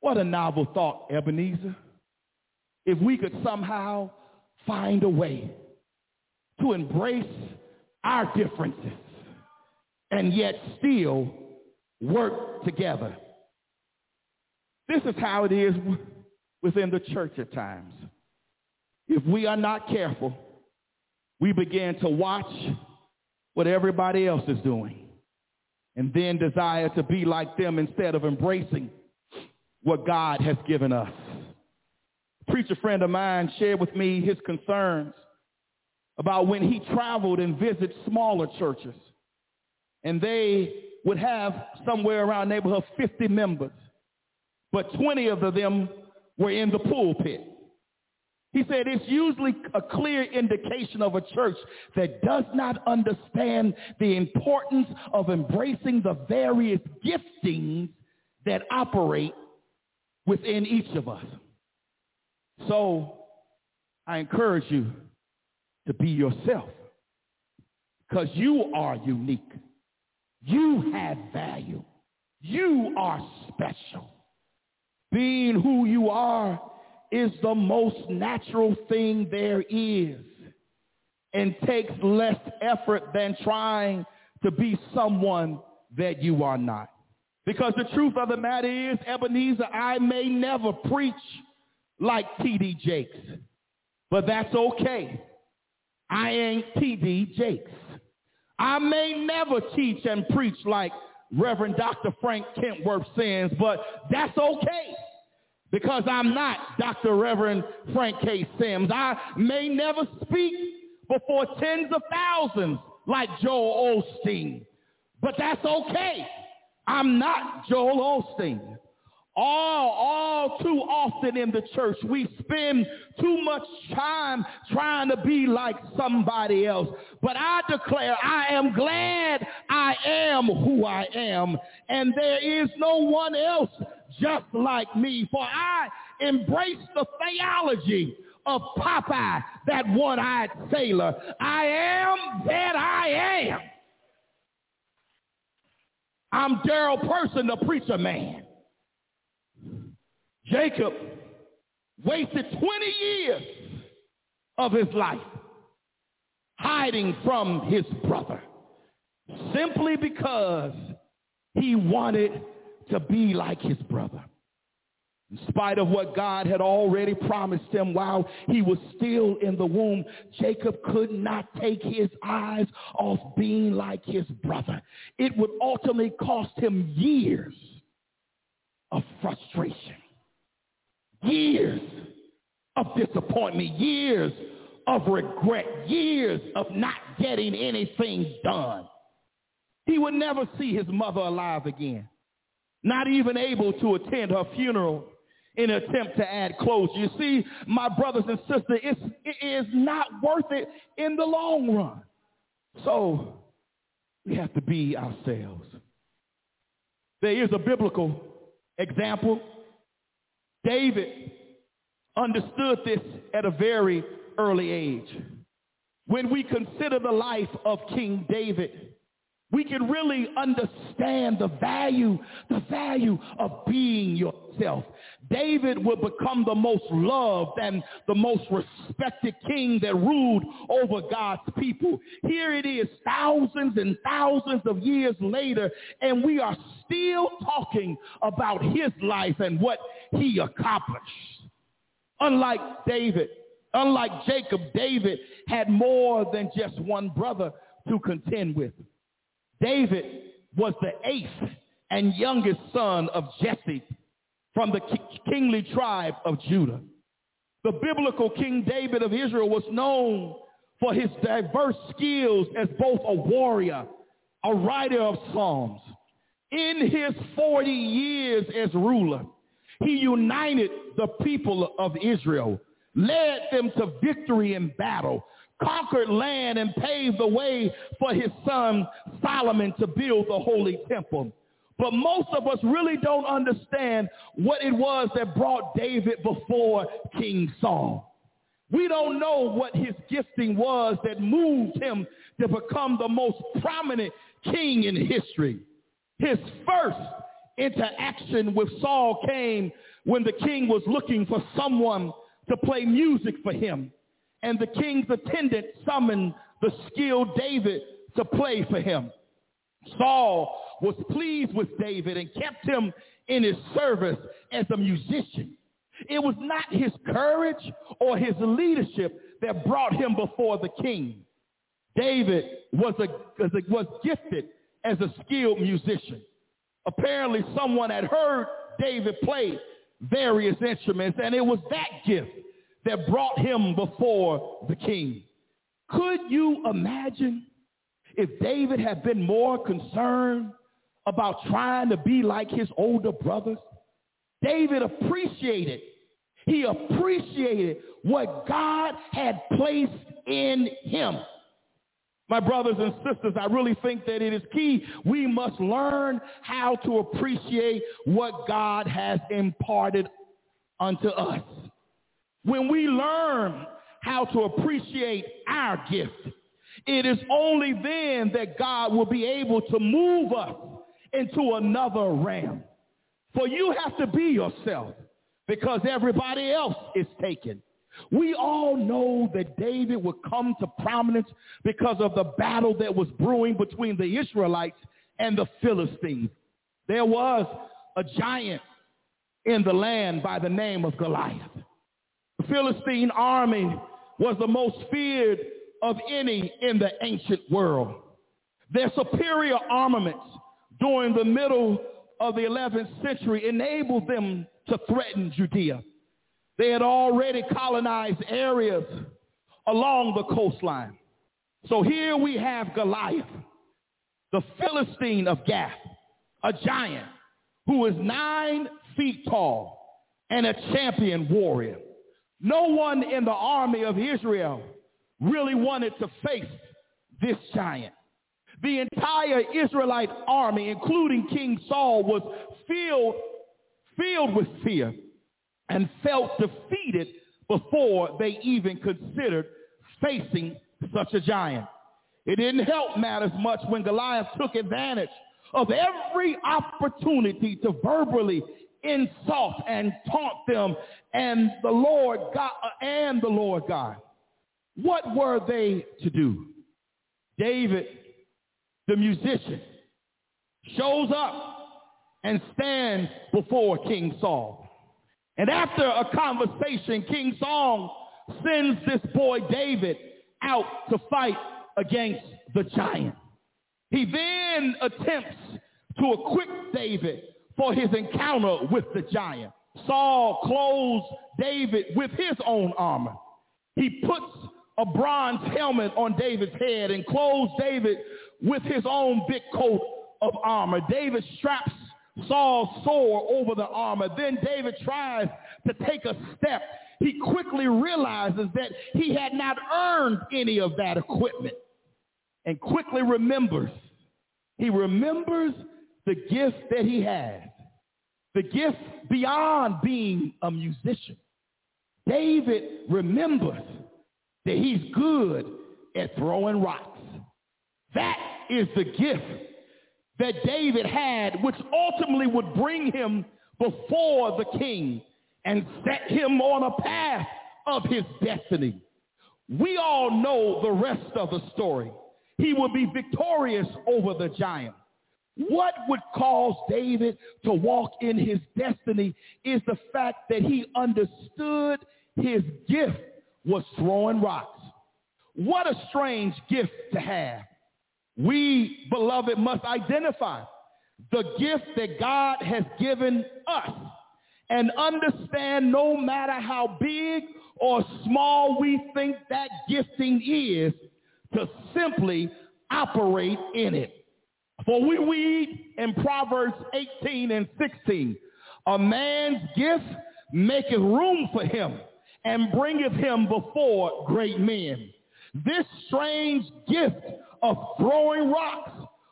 What a novel thought, Ebenezer. If we could somehow find a way to embrace our differences and yet still work together. This is how it is within the church at times. If we are not careful, we begin to watch what everybody else is doing and then desire to be like them instead of embracing what God has given us. A preacher friend of mine shared with me his concerns about when he traveled and visited smaller churches and they would have somewhere around neighborhood 50 members, but 20 of them were in the pulpit. He said it's usually a clear indication of a church that does not understand the importance of embracing the various giftings that operate within each of us. So I encourage you to be yourself because you are unique. You have value. You are special. Being who you are is the most natural thing there is and takes less effort than trying to be someone that you are not. Because the truth of the matter is, Ebenezer, I may never preach like T.D. Jakes, but that's okay. I ain't T.D. Jakes. I may never teach and preach like Reverend Dr. Frank Kentworth Sims, but that's okay because I'm not Dr. Reverend Frank K. Sims. I may never speak before tens of thousands like Joel Osteen, but that's okay. I'm not Joel Osteen. All, all too often in the church, we spend too much time trying to be like somebody else. But I declare I am glad I am who I am, and there is no one else just like me, for I embrace the theology of Popeye, that one-eyed sailor. I am that I am. I'm Darryl Person, the preacher man. Jacob wasted 20 years of his life hiding from his brother simply because he wanted to be like his brother. In spite of what God had already promised him while he was still in the womb, Jacob could not take his eyes off being like his brother. It would ultimately cost him years of frustration, years of disappointment, years of regret, years of not getting anything done. He would never see his mother alive again, not even able to attend her funeral in an attempt to add closure. You see, my brothers and sisters, it's, it is not worth it in the long run. So we have to be ourselves. There is a biblical example. David understood this at a very early age. When we consider the life of King David, we can really understand the value, the value of being yourself. David would become the most loved and the most respected king that ruled over God's people. Here it is thousands and thousands of years later, and we are still talking about his life and what he accomplished. Unlike David, unlike Jacob, David had more than just one brother to contend with. David was the eighth and youngest son of Jesse from the kingly tribe of Judah. The biblical King David of Israel was known for his diverse skills as both a warrior, a writer of psalms. In his 40 years as ruler, he united the people of Israel, led them to victory in battle, conquered land and paved the way for his son Solomon to build the holy temple. But most of us really don't understand what it was that brought David before King Saul. We don't know what his gifting was that moved him to become the most prominent king in history. His first interaction with Saul came when the king was looking for someone to play music for him and the king's attendant summoned the skilled David to play for him. Saul was pleased with David and kept him in his service as a musician. It was not his courage or his leadership that brought him before the king. David was, a, was gifted as a skilled musician. Apparently someone had heard David play various instruments, and it was that gift that brought him before the king. Could you imagine if David had been more concerned about trying to be like his older brothers? David appreciated, he appreciated what God had placed in him. My brothers and sisters, I really think that it is key. We must learn how to appreciate what God has imparted unto us. When we learn how to appreciate our gift, it is only then that God will be able to move us into another realm. For you have to be yourself because everybody else is taken. We all know that David would come to prominence because of the battle that was brewing between the Israelites and the Philistines. There was a giant in the land by the name of Goliath. Philistine army was the most feared of any in the ancient world. Their superior armaments during the middle of the 11th century enabled them to threaten Judea. They had already colonized areas along the coastline. So here we have Goliath, the Philistine of Gath, a giant who is nine feet tall and a champion warrior. No one in the army of Israel really wanted to face this giant. The entire Israelite army, including King Saul, was filled, filled with fear and felt defeated before they even considered facing such a giant. It didn't help matters much when Goliath took advantage of every opportunity to verbally insult and taunt them and the Lord God and the Lord God. What were they to do? David, the musician, shows up and stands before King Saul. And after a conversation, King Saul sends this boy David out to fight against the giant. He then attempts to equip David for his encounter with the giant. Saul clothes David with his own armor. He puts a bronze helmet on David's head and clothes David with his own big coat of armor. David straps Saul's sword over the armor. Then David tries to take a step. He quickly realizes that he had not earned any of that equipment and quickly remembers. He remembers the gift that he has, the gift beyond being a musician. David remembers that he's good at throwing rocks. That is the gift that David had, which ultimately would bring him before the king and set him on a path of his destiny. We all know the rest of the story. He would be victorious over the giant. What would cause David to walk in his destiny is the fact that he understood his gift was throwing rocks. What a strange gift to have. We, beloved, must identify the gift that God has given us and understand no matter how big or small we think that gifting is to simply operate in it. For we read in Proverbs 18 and 16, a man's gift maketh room for him and bringeth him before great men. This strange gift of throwing rocks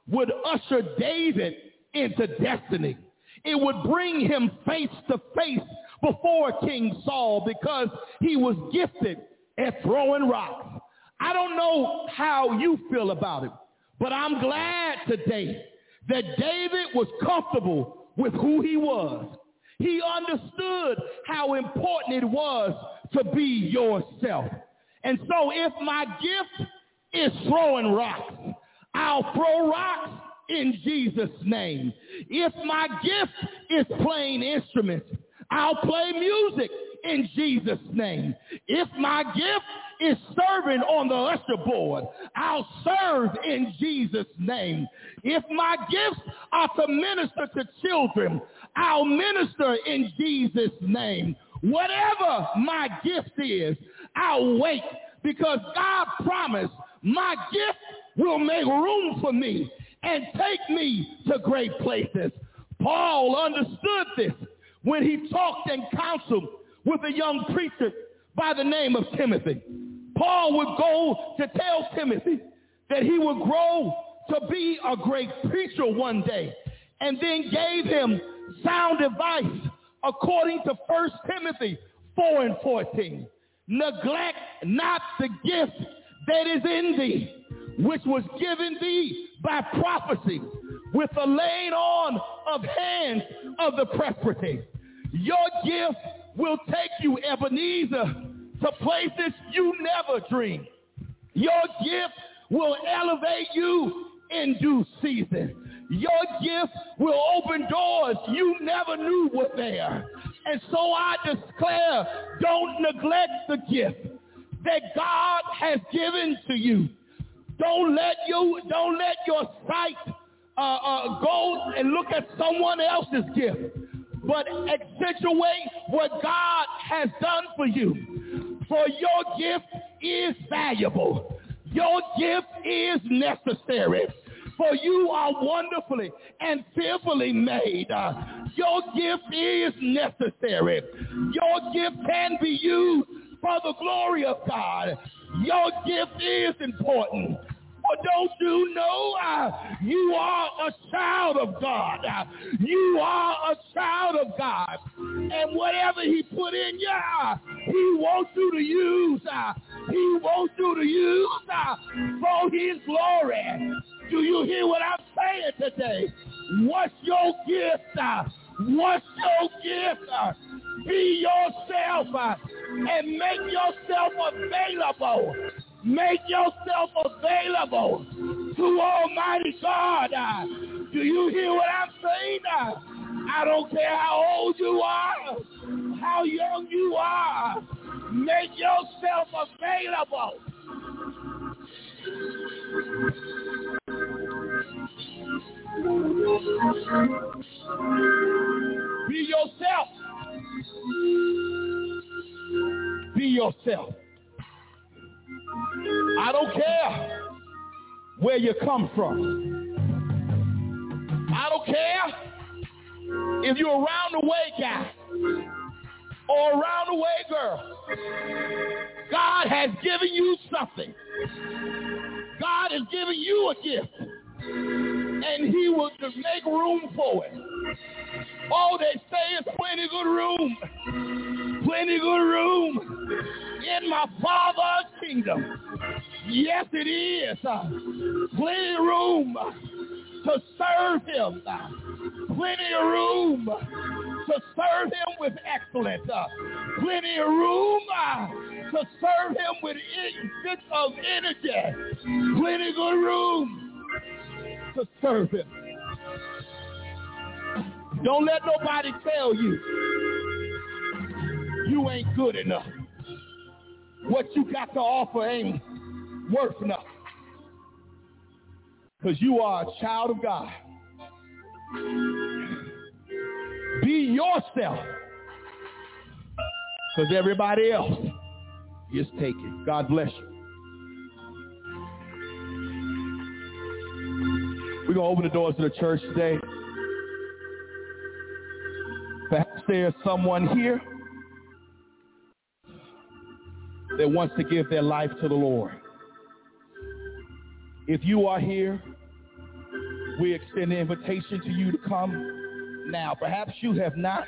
would usher David into destiny. It would bring him face to face before King Saul because he was gifted at throwing rocks. I don't know how you feel about it, but I'm glad today that David was comfortable with who he was. He understood how important it was to be yourself. And so if my gift is throwing rocks, I'll throw rocks in Jesus' name. If my gift is playing instruments, I'll play music in Jesus' name. If my gift is serving on the usher board, I'll serve in Jesus' name. If my gifts are to minister to children, I'll minister in Jesus' name. Whatever my gift is, I'll wait because God promised my gift will make room for me and take me to great places. Paul understood this when he talked and counseled with a young preacher by the name of Timothy. Paul would go to tell Timothy that he would grow to be a great preacher one day and then gave him sound advice according to 1 Timothy 4 and 14. Neglect not the gift that is in thee, which was given thee by prophecy with the laying on of hands of the presbytery. Your gift will take you, Ebenezer, to places you never dreamed. Your gift will elevate you in due season. Your gift will open doors you never knew were there. And so I declare, don't neglect the gift that God has given to you. Don't let you, don't let your sight uh, uh, go and look at someone else's gift, but accentuate what God has done for you. For your gift is valuable. Your gift is necessary. For you are wonderfully and fearfully made. Your gift is necessary. Your gift can be used for the glory of God. Your gift is important. Don't you know uh, you are a child of God? Uh, you are a child of God. And whatever he put in you, uh, he wants you to use. Uh, he wants you to use uh, for his glory. Do you hear what I'm saying today? What's your gift? Uh, what's your gift? Be yourself and make yourself available. Make yourself available to Almighty God. Do you hear what I'm saying? I don't care how old you are, how young you are. Make yourself available. Be yourself. Be yourself. I don't care where you come from. I don't care if you're around the way guy or around the way girl. God has given you something. God has given you a gift. And he will just make room for it. Oh, they say it's plenty good room. Plenty good room in my Father's kingdom. Yes, it is. Plenty room to serve him. Plenty of room to serve him with excellence. Plenty of room uh, to serve him with bits of energy. Plenty good room to serve him. Don't let nobody tell you you ain't good enough. What you got to offer ain't worth nothing. Because you are a child of God. Be yourself. Because everybody else is taken. God bless you. We're going to open the doors to the church today. Perhaps there's someone here that wants to give their life to the Lord. If you are here, we extend the invitation to you to come now. Perhaps you have not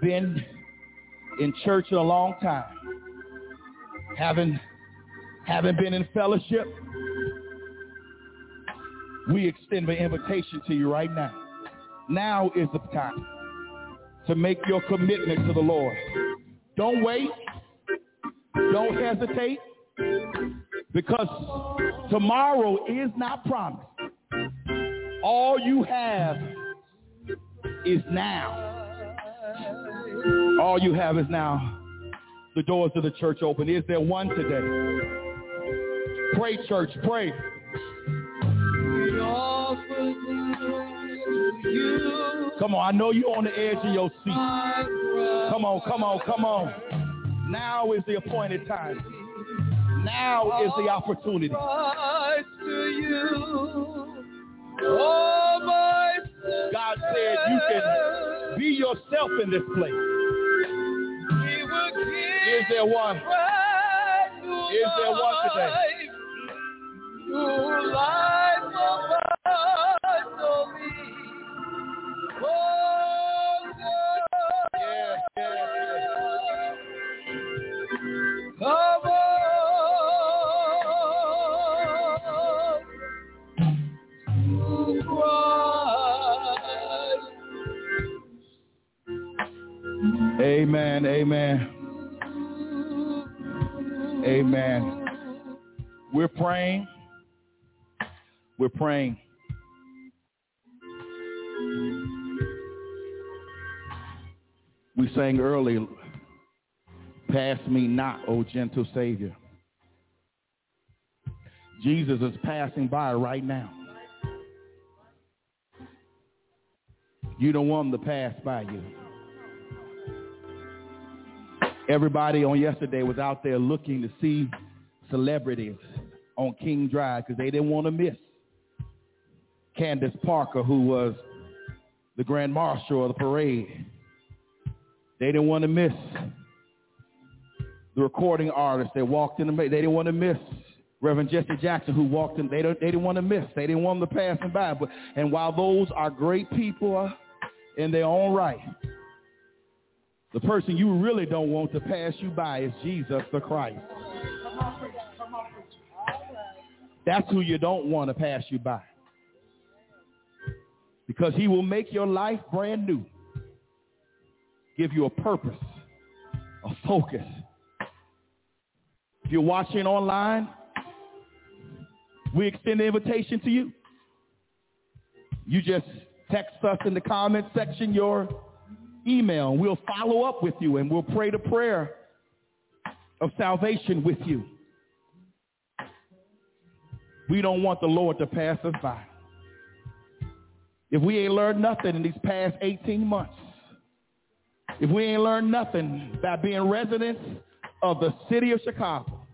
been in church in a long time, haven't, haven't been in fellowship. We extend the invitation to you right now. Now is the time to make your commitment to the Lord. Don't wait. Don't hesitate because tomorrow is not promised. All you have is now. All you have is now. The doors of the church open. Is there one today? Pray, church, pray. Come on, I know you're on the edge of your seat. Come on, come on, come on. Now is the appointed time. Now is the opportunity. God said you can be yourself in this place. Is there one? Is there one today? Amen, amen. Amen. We're praying. We're praying. We sang earlier, Pass me not, O gentle Savior. Jesus is passing by right now. You don't want him to pass by you. Everybody on yesterday was out there looking to see celebrities on King Drive because they didn't want to miss Candace Parker, who was the Grand Marshal of the parade. They didn't want to miss the recording artist that walked in the They didn't want to miss Reverend Jesse Jackson, who walked in. They, don't, they didn't want to miss. They didn't want them to pass them by. But and while those are great people in their own right, the person you really don't want to pass you by is Jesus the Christ. That's who you don't want to pass you by. Because he will make your life brand new. Give you a purpose, a focus. If you're watching online, we extend the invitation to you. You just Text us in the comment section your email. and We'll follow up with you and we'll pray the prayer of salvation with you. We don't want the Lord to pass us by. If we ain't learned nothing in these past 18 months, if we ain't learned nothing by being residents of the city of Chicago,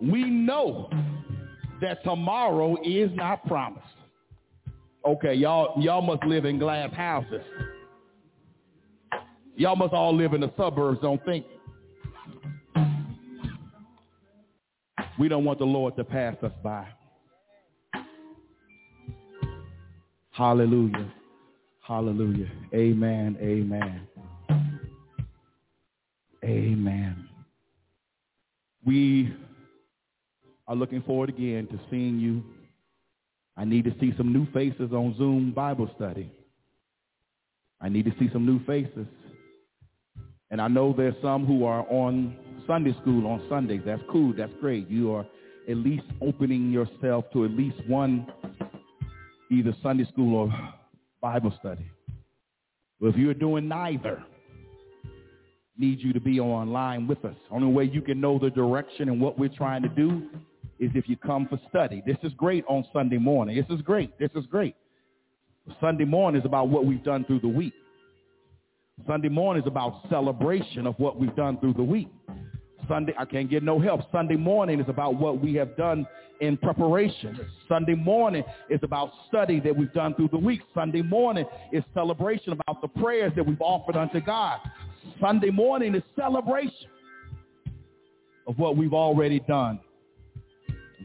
we know that tomorrow is not promised. Okay, y'all, y'all must live in glass houses. Y'all must all live in the suburbs, don't think. We don't want the Lord to pass us by. Hallelujah. Hallelujah. Amen. Amen. Amen. We are looking forward again to seeing you. I need to see some new faces on Zoom Bible study. I need to see some new faces. And I know there's some who are on Sunday school on Sundays. That's cool. That's great. You are at least opening yourself to at least one either Sunday school or Bible study. But if you're doing neither, need you to be online with us. Only way you can know the direction and what we're trying to do is if you come for study. This is great on Sunday morning. This is great. This is great. Sunday morning is about what we've done through the week. Sunday morning is about celebration of what we've done through the week. Sunday, I can't get no help. Sunday morning is about what we have done in preparation. Sunday morning is about study that we've done through the week. Sunday morning is celebration about the prayers that we've offered unto God. Sunday morning is celebration of what we've already done.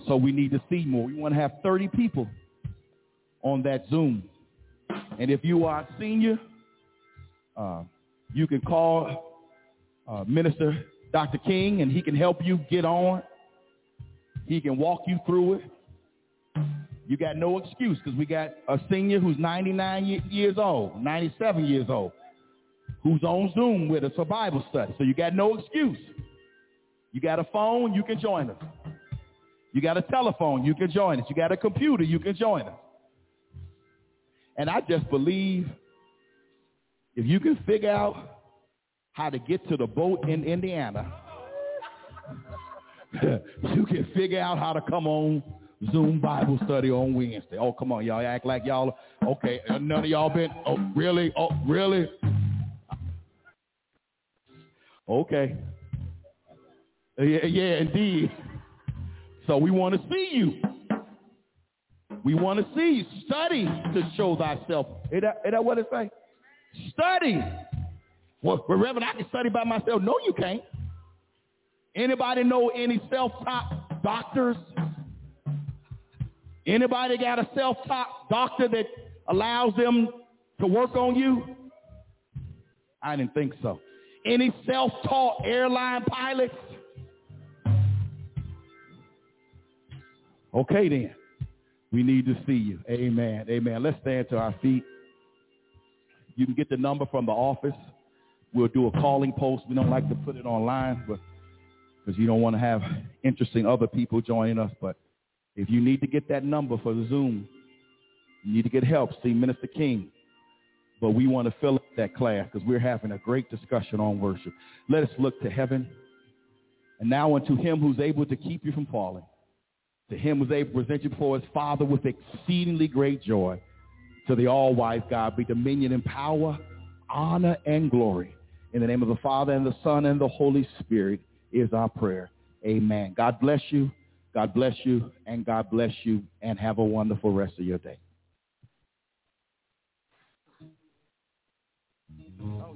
So we need to see more. We want to have 30 people on that Zoom. And if you are a senior, uh, you can call uh, Minister Dr. King, and he can help you get on. He can walk you through it. You got no excuse because we got a senior who's 99 years old, 97 years old, who's on Zoom with us for Bible study. So you got no excuse. You got a phone, you can join us. You got a telephone, you can join us. You got a computer, you can join us. And I just believe if you can figure out how to get to the boat in Indiana, you can figure out how to come on Zoom Bible study on Wednesday. Oh, come on, y'all act like y'all okay. Uh, none of y'all been. Oh, really? Oh, really? Okay. Yeah, yeah, indeed. So we want to see you. We want to see you. Study to show thyself. Is that, is that what it say? Study well, Reverend, I can study by myself. No, you can't. Anybody know any self-taught doctors? Anybody got a self-taught doctor that allows them to work on you? I didn't think so. Any self-taught airline pilots? Okay then. We need to see you. Amen. Amen. Let's stand to our feet. You can get the number from the office. We'll do a calling post. We don't like to put it online, but because you don't want to have interesting other people joining us. But if you need to get that number for the Zoom, you need to get help. See Minister King. But we want to fill up that class because we're having a great discussion on worship. Let us look to heaven. And now unto him who's able to keep you from falling. To him who's able to present you before his Father with exceedingly great joy. To the all-wise God be dominion and power, honor and glory in the name of the Father and the Son and the Holy Spirit is our prayer. Amen. God bless you. God bless you and God bless you and have a wonderful rest of your day. Oh,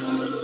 Thank you.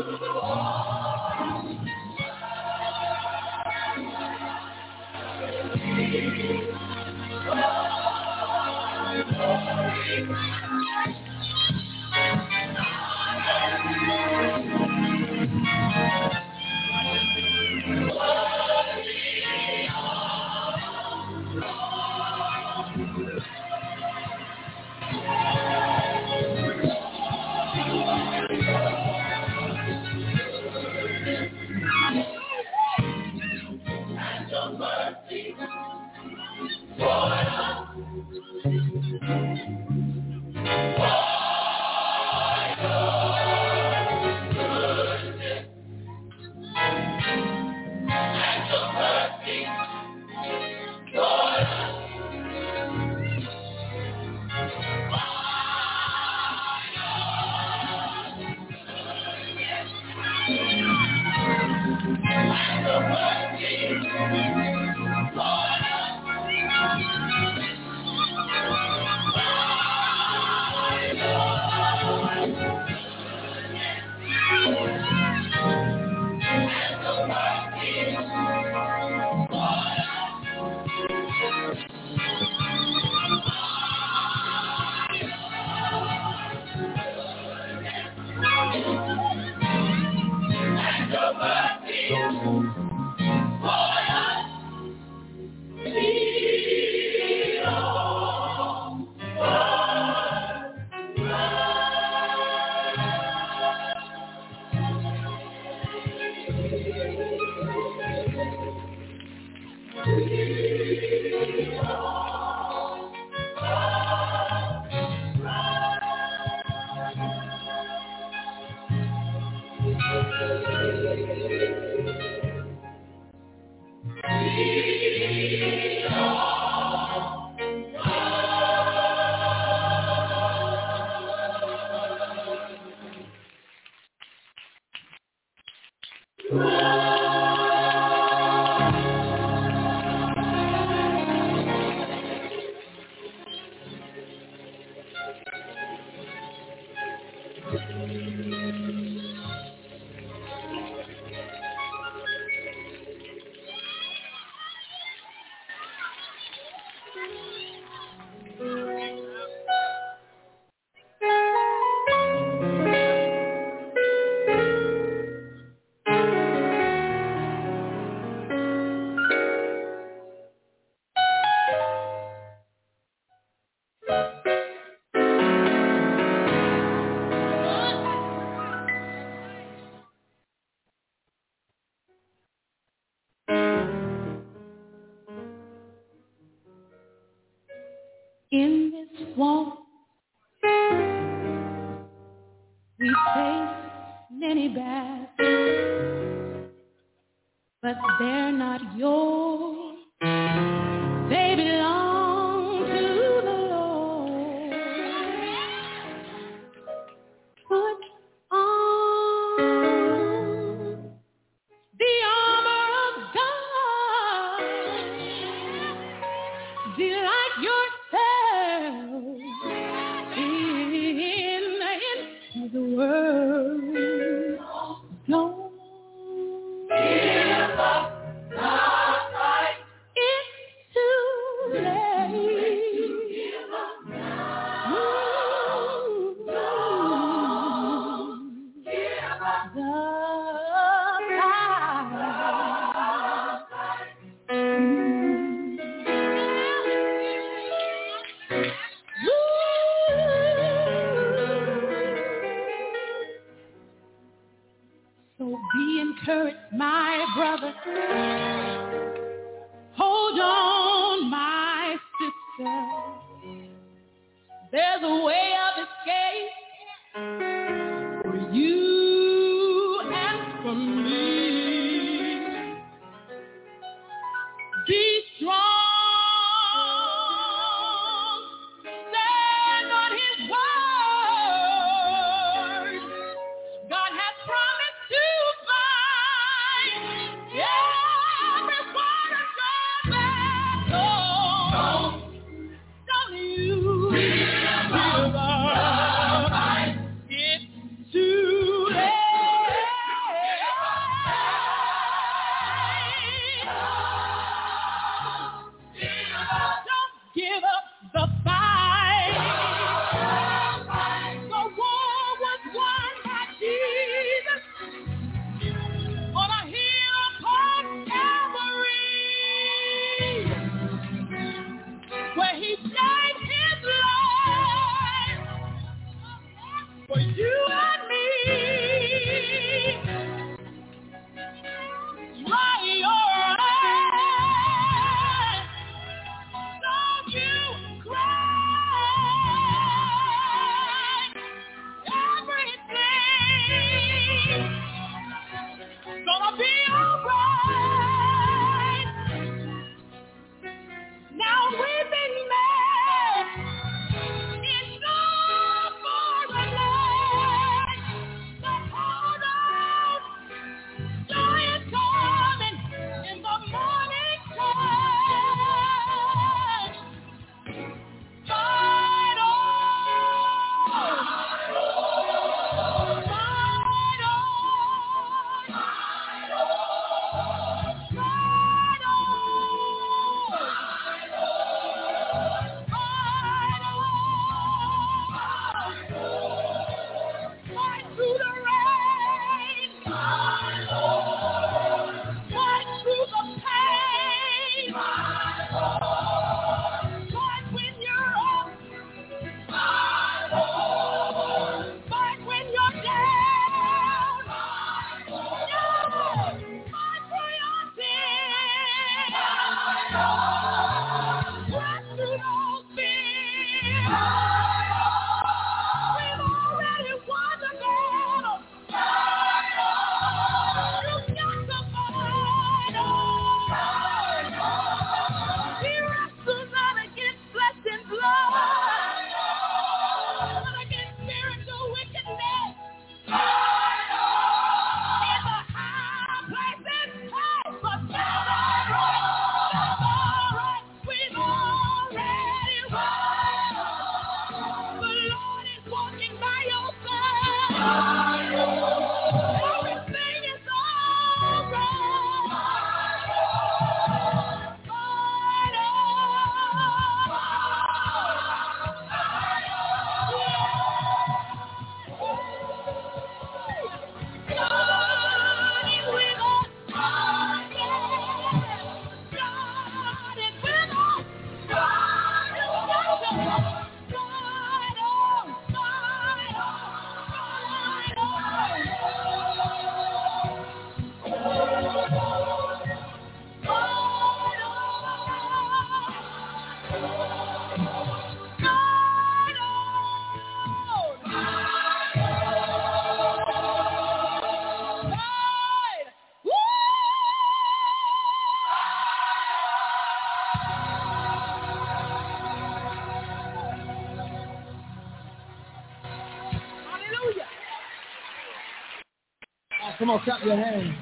Come on, clap your hands.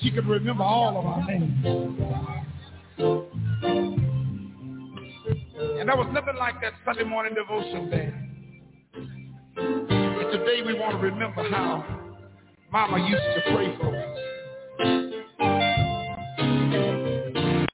She could remember all of our names. And there was nothing like that Sunday morning devotion there. But today we want to remember how Mama used to pray for us.